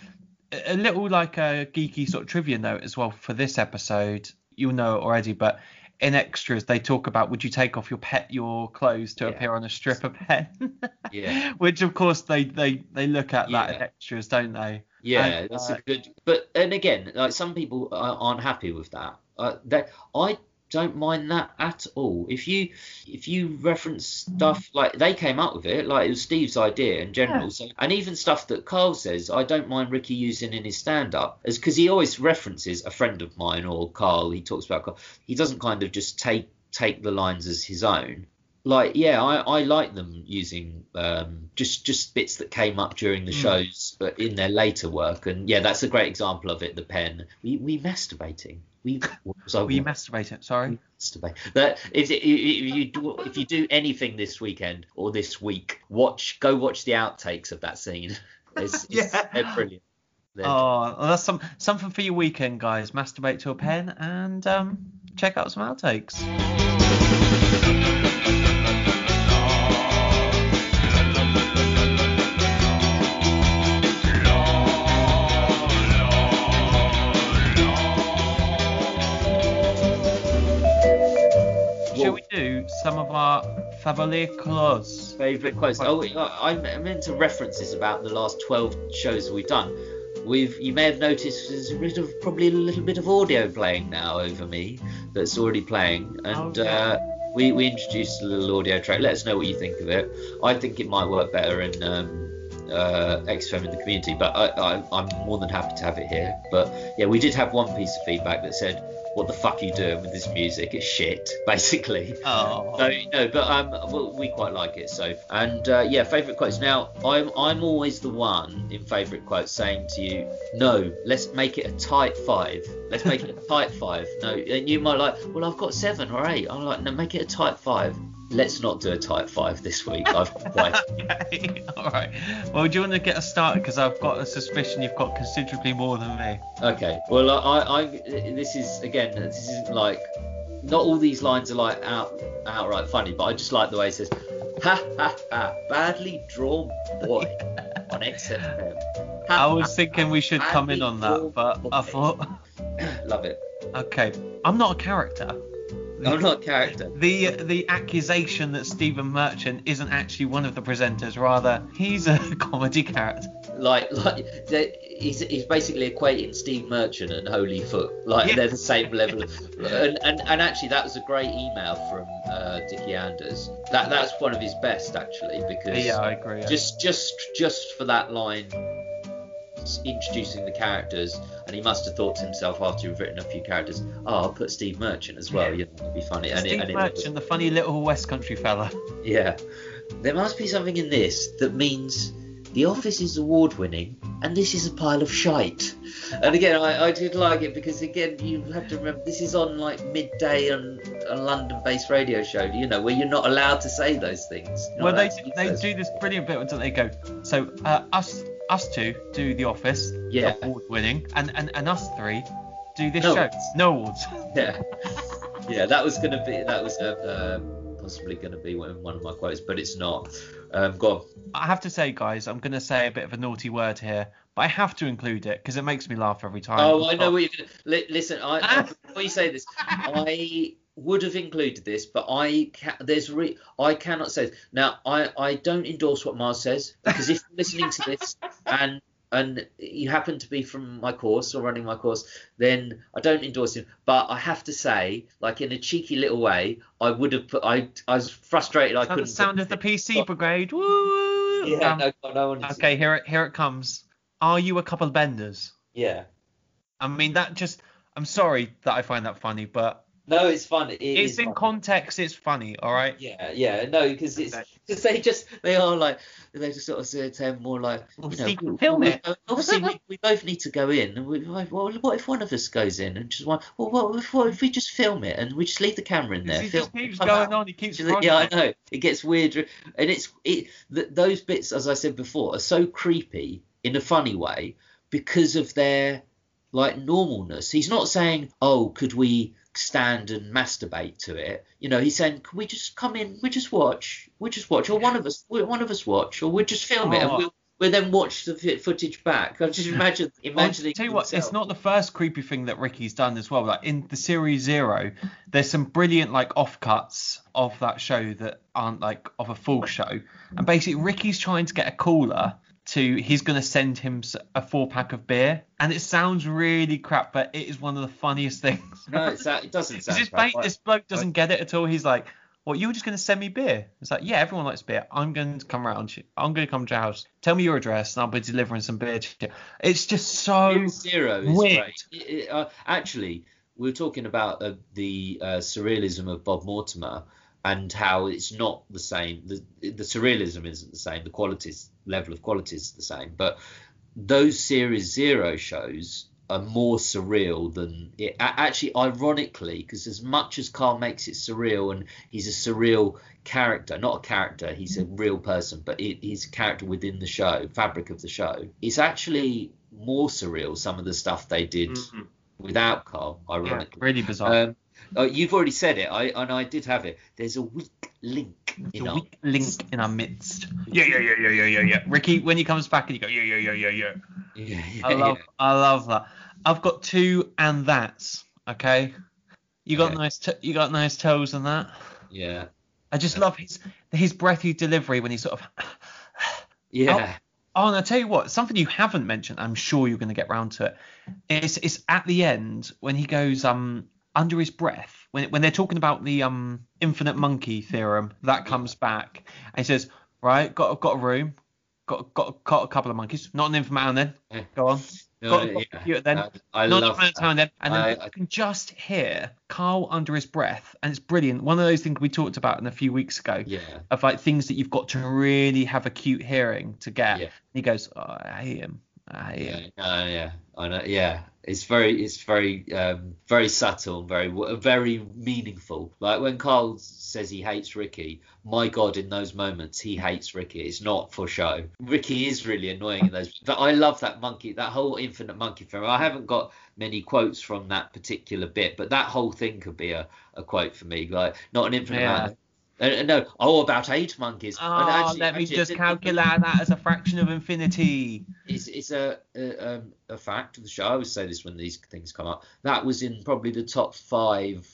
a little like a geeky sort of trivia note as well for this episode you'll know already, but in extras they talk about would you take off your pet your clothes to yeah. appear on a strip of pen? Yeah. Which of course they they they look at that in extras don't they? Yeah and, that's uh, a good but and again like some people aren't happy with that. Uh, that i don't mind that at all. If you if you reference stuff mm. like they came up with it, like it was Steve's idea in general. Yeah. So and even stuff that Karl says, I don't mind Ricky using in his stand up, is because he always references a friend of mine or Karl. He talks about Karl. He doesn't kind of just take take the lines as his own. Like yeah, I, I like them using um, just just bits that came up during the mm. shows, but in their later work. And yeah, that's a great example of it. The pen. We we masturbating. We so we masturbate. Sorry. We masturbate. But if, if, you do if you do anything this weekend or this week, watch go watch the outtakes of that scene. It's, it's yeah. brilliant. They're... Oh, well, that's some something for your weekend, guys. Masturbate to a pen and um, check out some outtakes. Of our favoritos. Favorite quotes. Oh, I I meant to reference this about the last 12 shows we've done. We've you may have noticed there's a bit of probably a little bit of audio playing now over me that's already playing, and Okay. uh, we we introduced a little audio track. Let us know what you think of it. I think it might work better in um, uh, XFM in the community, but I, I, I'm more than happy to have it here. But yeah, we did have one piece of feedback that said, "What the fuck are you doing with this music? It's shit," basically. Oh. So no, but um, we quite like it. So and uh, yeah, favorite quotes. Now I'm I'm always the one in favorite quotes saying to you, no, let's make it a tight five. Let's make it a tight five. No, and you might like, well, I've got seven or eight. I'm like, no, make it a tight five. Let's not do a tight five this week. I've quite. okay. All right. Well, do you want to get us started? Because I've got a suspicion you've got considerably more than me. Okay. Well, I, I, this is again, this isn't like, not all these lines are like out, outright funny, but I just like the way it says, ha ha ha, badly drawn boy on XFM. I was thinking we should come in on that, but I thought. Love it. okay, I'm not a character. I'm not a character. The the accusation that Stephen Merchant isn't actually one of the presenters, rather he's a comedy character. Like, like he's, he's basically equating Steve Merchant and Holy Foot. Like Yeah. they're the same level. Of, and, and and actually, that was a great email from uh, Dickie Anders. That that's one of his best actually because Yeah, I agree. just just just for that line introducing the characters and he must have thought to himself after he'd written a few characters oh i'll put steve merchant as well you know it'd be funny. And, it, Steve and it, Merchant, the funny little West Country fella. yeah. There must be something in this that means the office is award winning and this is a pile of shite. And again I, I did like it because again you have to remember this is on like midday on a london based radio show you know where you're not allowed to say those things. Well, they allowed to use they do this brilliant bit until they go. So uh, us us two do The Office, Yeah. award winning, and, and and us three do this No show. No awards. yeah yeah that was gonna be that was uh, uh, possibly gonna be one of my quotes but it's not um go on I have to say, guys, I'm going to say a bit of a naughty word here, but I have to include it because it makes me laugh every time. oh i know what you're gonna li- listen i, I before you say this i would have included this but i ca- there's re- i cannot say this. now i i don't endorse what mars says because if you're listening to this and and you happen to be from my course or running my course, then I don't endorse him. But I have to say, like in a cheeky little way, I would have put. I I was frustrated. I couldn't. the sound of the PC brigade. Woo! Yeah, Um, no, one. okay, here it here it comes. Are you a couple benders? Yeah. I mean, that just. I'm sorry that I find that funny, but No, it's fun. It it's in fun. context. It's funny, all right. Yeah, yeah, no, because it's because they just they are like they just sort of say say more like you know we- film we- it. Obviously, we, we both need to go in. And we, well, what if one of us goes in and just want? Well, what if, what if we just film it and we just leave the camera in there? He film just keeps going out. on. He keeps. Just- Yeah, I know. It gets weirder, and it's it. Th- those bits, as I said before, are so creepy in a funny way because of their like normalness. He's not saying, "Oh, could we stand and masturbate to it?" You know, he's saying, "Can we just come in? We just watch. We just watch, or one of us, one of us watch, or we just film it and Oh. we'll." We'll then watch the footage back. I just imagine, imagining. tell you what, it's not the first creepy thing that Ricky's done as well. Like in the series Zero, there's some brilliant like offcuts of that show that aren't like of a full show, and basically Ricky's trying to get a caller to he's going to send him a four pack of beer, and it sounds really crap, but it is one of the funniest things. No, it's, it doesn't sound. this, ba- this bloke doesn't get it at all. He's like, "What? You were just going to send me beer?" It's like, "Yeah, everyone likes beer. I'm going to come around. I'm going to come to your house. Tell me your address, and I'll be delivering some beer to you." It's just so Zero weird. great. It- it, uh, actually, we were talking about uh, the uh, surrealism of Bob Mortimer and how it's not the same. The, the surrealism isn't the same. The qualities level of quality is the same. But those Series Zero shows are more surreal than it. Actually, ironically, because as much as Karl makes it surreal and he's a surreal character, not a character, he's a real person, but it, he's a character within the show, fabric of the show. It's actually more surreal some of the stuff they did Mhm. without Karl, Yeah, ironically. really bizarre. Um, oh, you've already said it, I and I did have it. There's a weak link the in our weak link in our midst. Yeah, yeah, yeah, yeah, yeah, yeah, yeah. Ricky, when he comes back and you go, yeah, yeah, yeah, yeah, yeah. Yeah, yeah I yeah, love, I love that. I've got two and that's okay. You got Okay. nice, t- you got nice toes and that. yeah. I just love his his breathy delivery when he sort of. Yeah. Oh, and I tell you what, something you haven't mentioned, I'm sure you're going to get round to it. It's it's at the end when he goes um under his breath when when they're talking about the um infinite monkey theorem that comes back and he says right got got a room got got got a couple of monkeys not an infinite amount then Yeah. go on No, got, got yeah. a computer then I not love an that. amount then and then I- you I- can just hear Karl under his breath and it's brilliant one of those things we talked about in a few weeks ago Yeah. of like things that you've got to really have acute hearing to get. Yeah. He goes, oh, I hate him. Yeah, no, yeah, I know. Yeah, it's very, it's very, um, very subtle, and very, very meaningful. Like when Karl says he hates Ricky, my God, in those moments he hates Ricky. It's not for show. Ricky is really annoying in those. But I love that monkey, that whole infinite monkey film. I haven't got many quotes from that particular bit, but that whole thing could be a, a quote for me. Like not an infinite Yeah. amount. Uh, no, oh, about eight monkeys. And Oh, actually- let me actually, just calculate that as a fraction of infinity. it's it's a a, um, a fact of the show. I always say this when these things come up. That was in probably the top five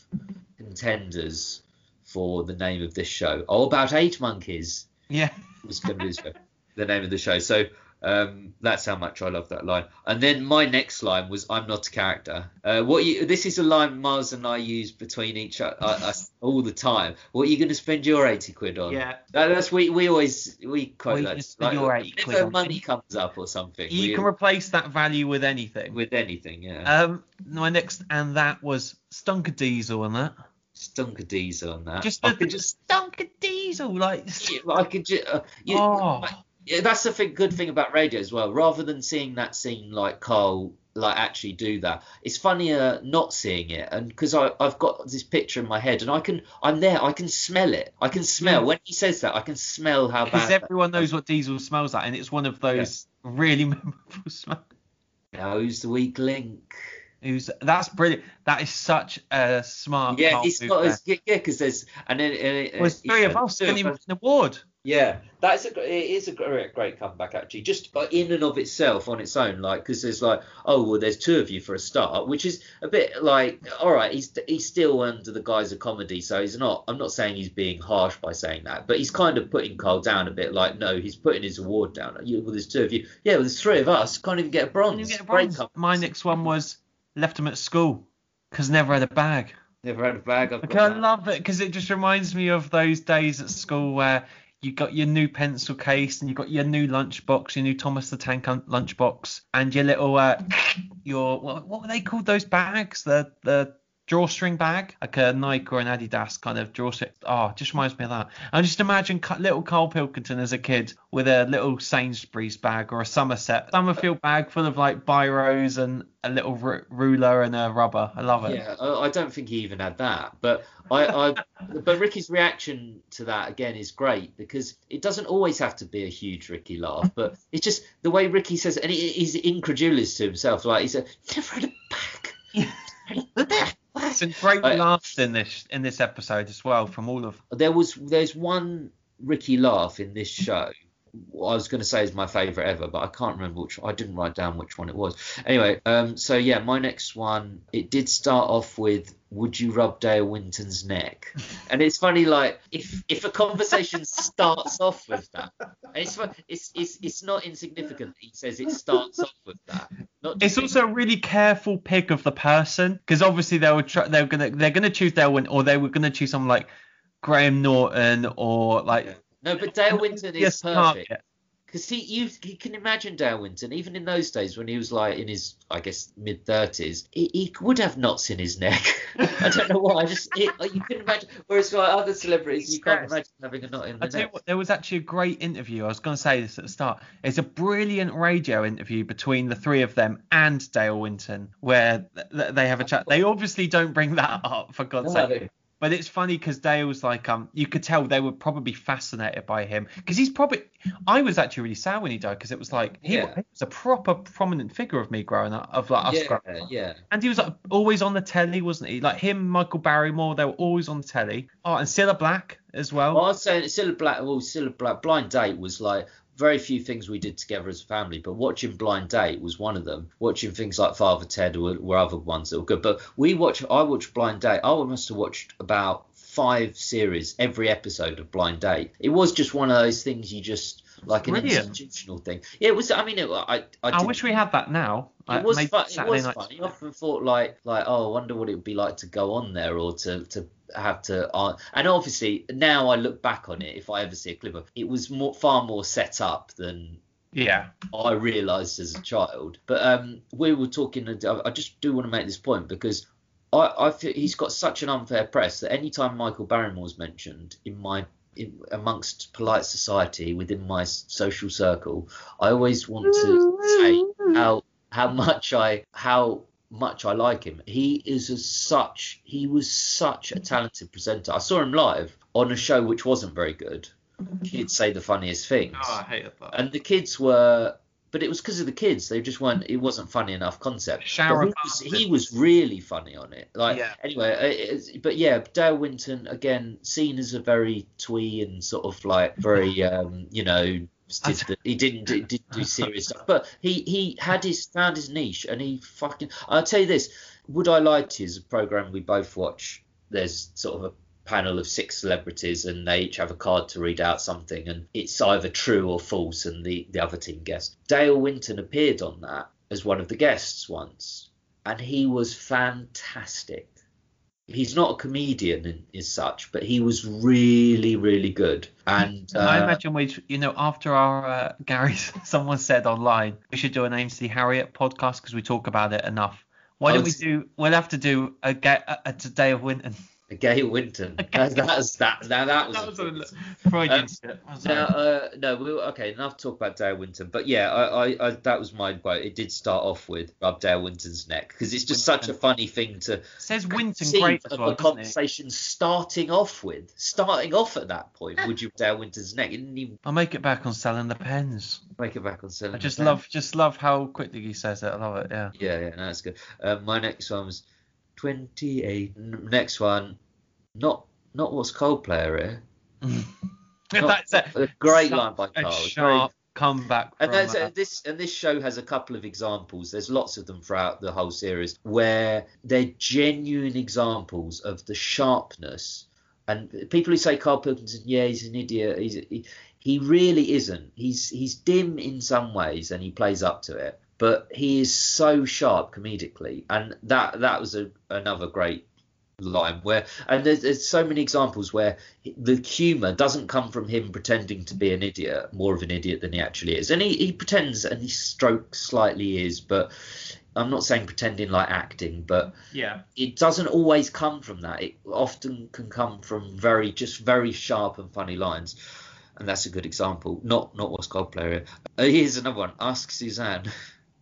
contenders for the name of this show. Oh, about eight monkeys Yeah. was going to be the name of the show. So um, that's how much I love that line. And then my next line was "I'm not a character." Uh, what you? This is a line Mars and I use between each o- uh, us all the time. What are you going to spend your eighty quid on? Yeah. That, that's we we always we quote What that. gonna spend your 80 quid whenever on? money comes up or something. You we- can replace that value with anything. with anything, yeah. Um, my next, and that was stunk Stunker Diesel and that. Stunk a diesel on that. Just I the, could just, Stunker Diesel, like. yeah, I could just, uh, you, Oh. Yeah, that's the thing, good thing about radio as well. Rather than seeing that scene like Karl like actually do that, it's funnier not seeing it, and because I've got this picture in my head, and I can, I'm there, I can smell it. I can smell mm. when he says that, I can smell how bad. Because everyone knows what Diesel smells like, and it's one of those really memorable smells. Now who's the weak link? Who's that's brilliant. That is such a smart. Yeah, it's got there. his, yeah, because there's and then and, Well, it's uh, three yeah, of us two getting of an award. Yeah, that's a it is a great, great comeback actually. Just uh, in and of itself, on its own, like because there's like, oh well, there's two of you for a start, which is a bit like, all right, he's he's still under the guise of comedy, so he's not. I'm not saying he's being harsh by saying that, but he's kind of putting Karl down a bit. Like, no, he's putting his award down. You, well, there's two of you. Yeah, well, there's three of us. Can't even get a bronze. And you get a bronze. comeback. My next one was left him at school because never had a bag. Never had a bag. I've Like, got I love it because it just reminds me of those days at school where you got your new pencil case and you got your new lunchbox, your new Thomas the Tank lunchbox, and your little uh, your what, what were they called? Those bags, the the drawstring bag, like a Nike or an Adidas kind of drawstring. Oh, just reminds me of that. I just imagine little Karl Pilkington as a kid with a little Sainsbury's bag or a Somerset Somerfield bag full of like biros and a little ru- ruler and a rubber. I love it. Yeah, I don't think he even had that. But I, I but Ricky's reaction to that again is great because it doesn't always have to be a huge Ricky laugh, but it's just the way Ricky says, and he, he's incredulous to himself. Like he said, never had a bag. Some great I- laughs in this in this episode as well from all of. there was there's one Ricky laugh in this show. I was going to say is my favourite ever, but I can't remember which. I didn't write down which one it was. Anyway, um, so yeah, my next one. It did start off with "Would you rub Dale Winton's neck?" And it's funny, like if if a conversation starts off with that, it's it's it's it's not insignificant. He says it starts off with that. It's also a really careful pick of the person because obviously they were try, they're gonna they're gonna choose Delwyn or they were gonna choose someone like Graham Norton or like no, but Dale Winton is perfect. Because he, you, you can imagine Dale Winton, even in those days when he was like in his, I guess, mid thirties, he, he would have knots in his neck. I don't know why. I just, it, you can imagine. Whereas like other celebrities, you can't imagine having a knot in the I neck. what, there was actually a great interview. I was going to say this at the start. It's a brilliant radio interview between the three of them and Dale Winton, where th- th- they have a chat. They obviously don't bring that up for God's No. sake. But it's funny because Dale's like, um, you could tell they were probably fascinated by him because he's probably. I was actually really sad when he died because it was like he, Yeah. was a proper prominent figure of me growing up, of like us Yeah, growing up. yeah. And he was like, always on the telly, wasn't he? Like him, Michael Barrymore, they were always on the telly. Oh, and Cilla Black as well. Well, I was saying, Cilla Black, well, Cilla Black. Blind Date was like very few things we did together as a family, but watching Blind Date was one of them. Watching things like Father Ted were, were other ones that were good. But we watch, I watched Blind Date. I must have watched about five series, every episode of Blind Date. It was just one of those things you just like an Brilliant. institutional thing. Yeah, it was. I mean, it, I I, I wish we had that now. It was maybe fun. It was fun. You often thought like like oh, I wonder what it would be like to go on there or to to have to. Uh, and obviously now I look back on it. If I ever see a clip of it was more far more set up than Yeah. I realised as a child. But um, we were talking. I I just do want to make this point because I, I feel he's got such an unfair press that anytime Michael Barrymore's mentioned in my in, amongst polite society within my social circle, I always want to say how how much I how much I like him. He is a such he was such a talented presenter. I saw him live on a show which wasn't very good. Mm-hmm. Kids say the funniest things Oh, I hated that. and the kids were but it was because of the kids they just weren't it wasn't funny enough concept Shower But he, was, he was really funny on it like Yeah. anyway uh, but yeah dale winton again seen as a very twee and sort of like very um you know did the, he didn't did, do serious stuff but he he had his found his niche and he fucking i'll tell you this would i lie to you is a program we both watch there's sort of a panel of six celebrities and they each have a card to read out something and it's either true or false and the, the other team guess. Dale Winton appeared on that as one of the guests once and he was fantastic. He's not a comedian in, as such, but he was really, really good. And uh, I imagine we, you know, after our uh, Gary, someone said online we should do an Ainsley Harriott podcast because we talk about it enough. Why don't we do? We'll have to do a, get a, a today of Winton. Gail Winton. That, that was that. Now that was, That was a Freudian Um, slip. I'm No, uh, no, we okay. Enough talk about Dale Winton, but yeah, I, I, I that was my quote. It did start off with rub Dale Winton's neck because it's just such a funny thing to Says Winton great as of well, a doesn't it? conversation starting off with. Starting off at that point, would you Dale Winton's neck? Even I'll make it back on selling the pens. make it back on selling. I just the love, just love how quickly he says it. I love it. Yeah. Yeah, yeah, no, that's good. Um, my next one was 28. N- Next one, not not what's Coldplay eh? here. That's a, a great line by Karl. Sharp comeback. And that's, this and this show has a couple of examples. There's lots of them throughout the whole series where they're genuine examples of the sharpness. And people who say Karl Pilkington, yeah, he's an idiot. He's he, he really isn't. He's he's dim in some ways, and he plays up to it. But he is so sharp comedically, and that that was a, another great line where and there's, there's so many examples where the humor doesn't come from him pretending to be an idiot more of an idiot than he actually is. And he, he pretends and he strokes slightly is but i'm not saying pretending like acting but yeah. it doesn't always come from that. It often can come from very just very sharp and funny lines. And that's a good example. Not not what's Coldplay uh, here's another one. Ask suzanne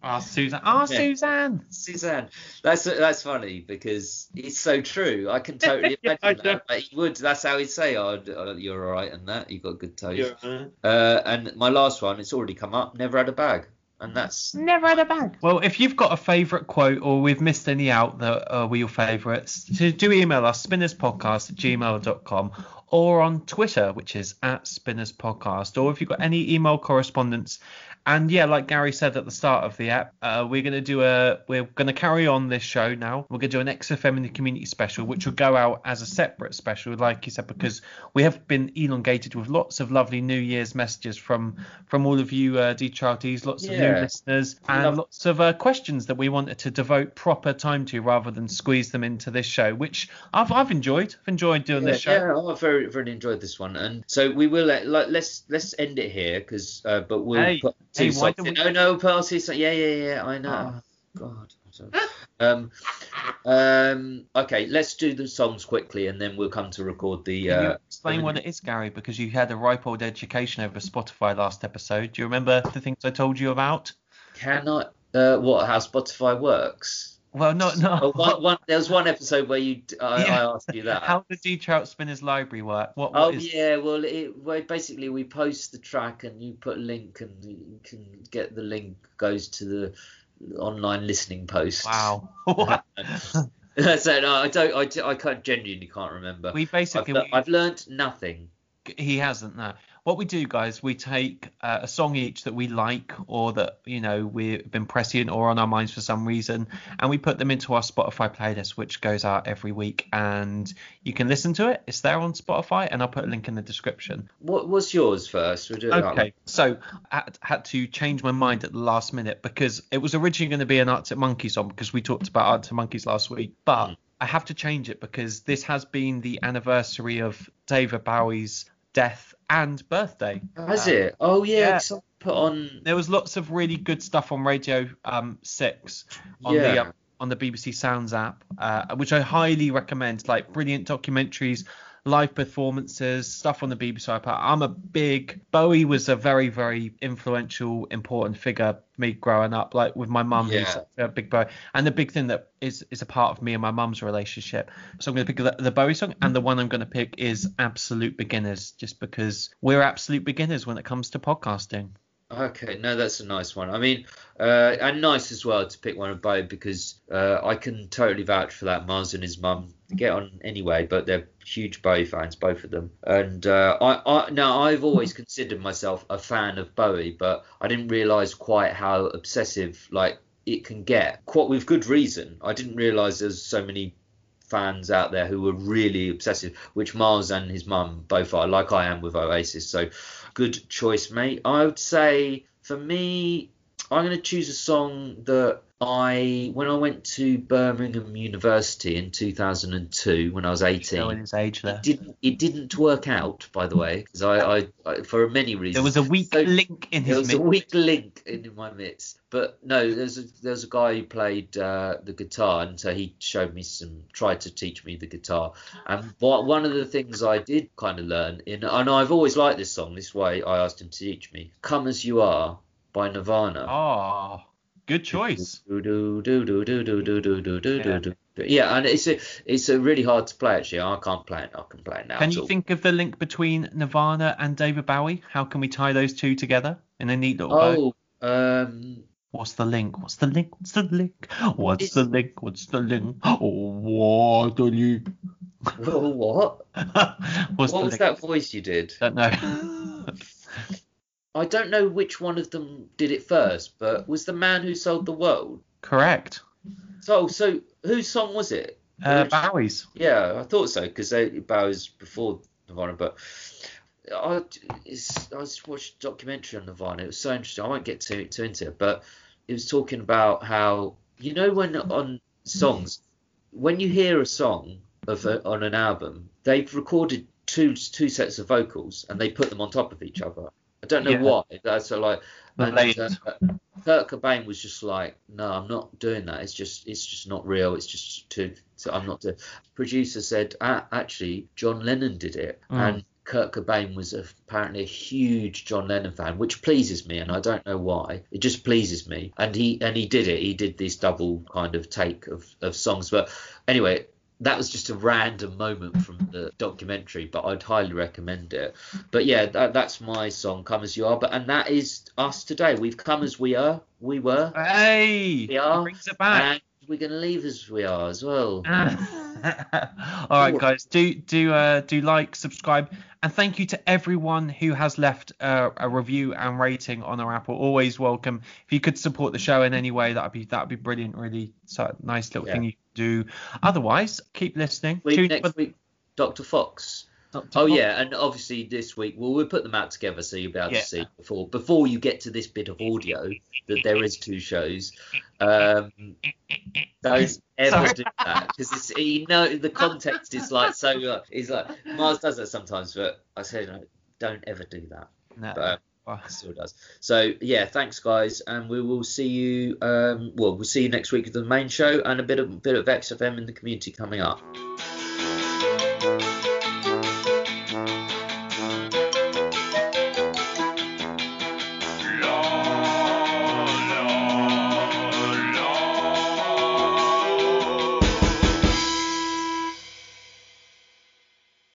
Ah, Suzanne. Ah, Yeah. Suzanne. Suzanne. That's that's funny because it's so true. I can totally imagine I know. that. But he would. That's how he'd say, "Oh, oh, you're all right," and that you've got good taste. Yeah. Uh, and my last one, it's already come up. Never had a bag, and that's Never had a bag. Well, if you've got a favourite quote or we've missed any out that uh, were your favourites, so do email us spinnerspodcast at gmail.com or on Twitter, which is at spinnerspodcast. Or if you've got any email correspondence. And yeah, like Gary said at the start of the app, uh, we're gonna do a we're gonna carry on this show now. We're gonna do an XFM in the community special, which will go out as a separate special, like you said, because we have been elongated with lots of lovely New Year's messages from from all of you uh, DCharties, lots of new listeners, and Love- lots of uh, questions that we wanted to devote proper time to rather than squeeze them into this show, which I've I've enjoyed. I've enjoyed doing yeah, this show. yeah, I've very very enjoyed this one, and so we will let, like, let's let's end it here because uh, but we'll Hey, put two hey, why songs we- Oh no, Percy, so yeah yeah yeah, I know. Ah. God. Um, um, okay, let's do the songs quickly, and then we'll come to record the. Can you Uh, explain what it is, Gary? Because you had a ripe old education over Spotify last episode. Do you remember the things I told you about? Cannot. Uh, what? How Spotify works? Well, no, no. Oh, one, one, there was one episode where you, I, Yeah. I asked you that. How does D Trout Spinners Library work? What, what Oh is- yeah, well, it, well, basically we post the track and you put a link and you can get the link goes to the online listening post. Wow. so no, I don't, I, I can't genuinely can't remember. we I've, basically le- I've learnt nothing. he hasn't no. What we do, guys, we take uh, a song each that we like or that you know we've been prescient or on our minds for some reason, and we put them into our Spotify playlist, which goes out every week, and you can listen to it. It's there on Spotify, and I'll put a link in the description. What was yours first? We'll do it that Okay, so I had, had to change my mind at the last minute because it was originally going to be an Arctic Monkeys song because we talked about Arctic Monkeys last week, but Mm. I have to change it because this has been the anniversary of David Bowie's death and birthday. Has Uh, it? Oh yeah, yeah. put on. There was lots of really good stuff on Radio um, Six on Yeah. the um, on the BBC Sounds app, uh, which I highly recommend. Like brilliant documentaries, live performances, stuff on the BBC iPad. I'm a big Bowie was a very very influential, important figure me growing up. Like with my mum, who's a big Bowie, and the big thing that is is a part of me and my mum's relationship. So I'm going to pick the, the Bowie song, and the one I'm going to pick is Absolute Beginners, just because we're absolute beginners when it comes to podcasting. Okay, no, that's a nice one. I mean, uh, and nice as well to pick one of Bowie because uh, I can totally vouch for that. Mars and his mum get on anyway, but they're huge Bowie fans, both of them. And uh, I, I now I've always considered myself a fan of Bowie, but I didn't realise quite how obsessive like it can get. Quite with good reason. I didn't realise there's so many fans out there who were really obsessive, which Miles and his mum both are, like I am with Oasis. So good choice, mate. I would say for me, I'm going to choose a song that I, when I went to Birmingham University in 2002, when I was Showing 18, his age there. it didn't, it didn't work out, by the way, because I, I, I, for many reasons. There was a weak So- link in his. There was a weak link in my midst, but no, there's a there's a guy who played uh, the guitar, and so he showed me some, tried to teach me the guitar. And what, one of the things I did kind of learn in, and I've always liked this song. This way, I asked him to teach me. "Come as You Are" by Nirvana. Oh, Good choice. Yeah, and it's a, it's a really hard to play actually. I can't play it. I can play it now. Can you all. think of the link between Nirvana and David Bowie? How can we tie those two together in a neat little oh. Um, What's the link? What's the link? What's the link? What's the link? What's the link? Oh, what are you? What? was link? that voice you did? Don't know. I don't know which one of them did it first, but was the man who sold the world? Correct. So, so whose song was it? Uh, Which- Bowie's. yeah, I thought so because Bowie's before Nirvana, but I, it's, I just watched a documentary on Nirvana. It was so interesting. I won't get too too into it, but it was talking about how you know when on songs, when you hear a song of a, on an album, they've recorded two two sets of vocals and they put them on top of each other. I don't know Yeah. why. That's so like. and, uh, Kurt Cobain was just like, no, I'm not doing that. It's just, it's just not real. It's just too. So I'm not. doing Producer said, ah, actually, John Lennon did it, Mm. and Kurt Cobain was a, apparently a huge John Lennon fan, which pleases me, and I don't know why. It just pleases me, and he and he did it. He did this double kind of take of of songs, but anyway. That was just a random moment from the documentary, but I'd highly recommend it. But yeah, that, that's my song, "Come as You Are." But and that is us today. We've come as we are, we were, Hey! We are. Brings it back. and we're gonna leave as we are as well. All right, guys, do do uh, do like, subscribe, and thank you to everyone who has left uh, a review and rating on our Apple. Always welcome. If you could support the show in any way, that'd be that'd be brilliant. Really, so nice little Yeah. thing you do. Otherwise, keep listening. Week, Tune next week, Dr. Fox. Dr. Oh Fox. yeah, and obviously this week, well, we'll put them out together so you'll be able Yeah. to see before before you get to this bit of audio that there is two shows. Um, don't ever Sorry. do that because you know the context is like so. Uh, is like Mars does that sometimes, but I say no, don't ever do that. No. But, um, It still does. So yeah, thanks guys, and we will see you. Um, well, we'll see you next week with the main show and a bit of bit of XFM in the community coming up.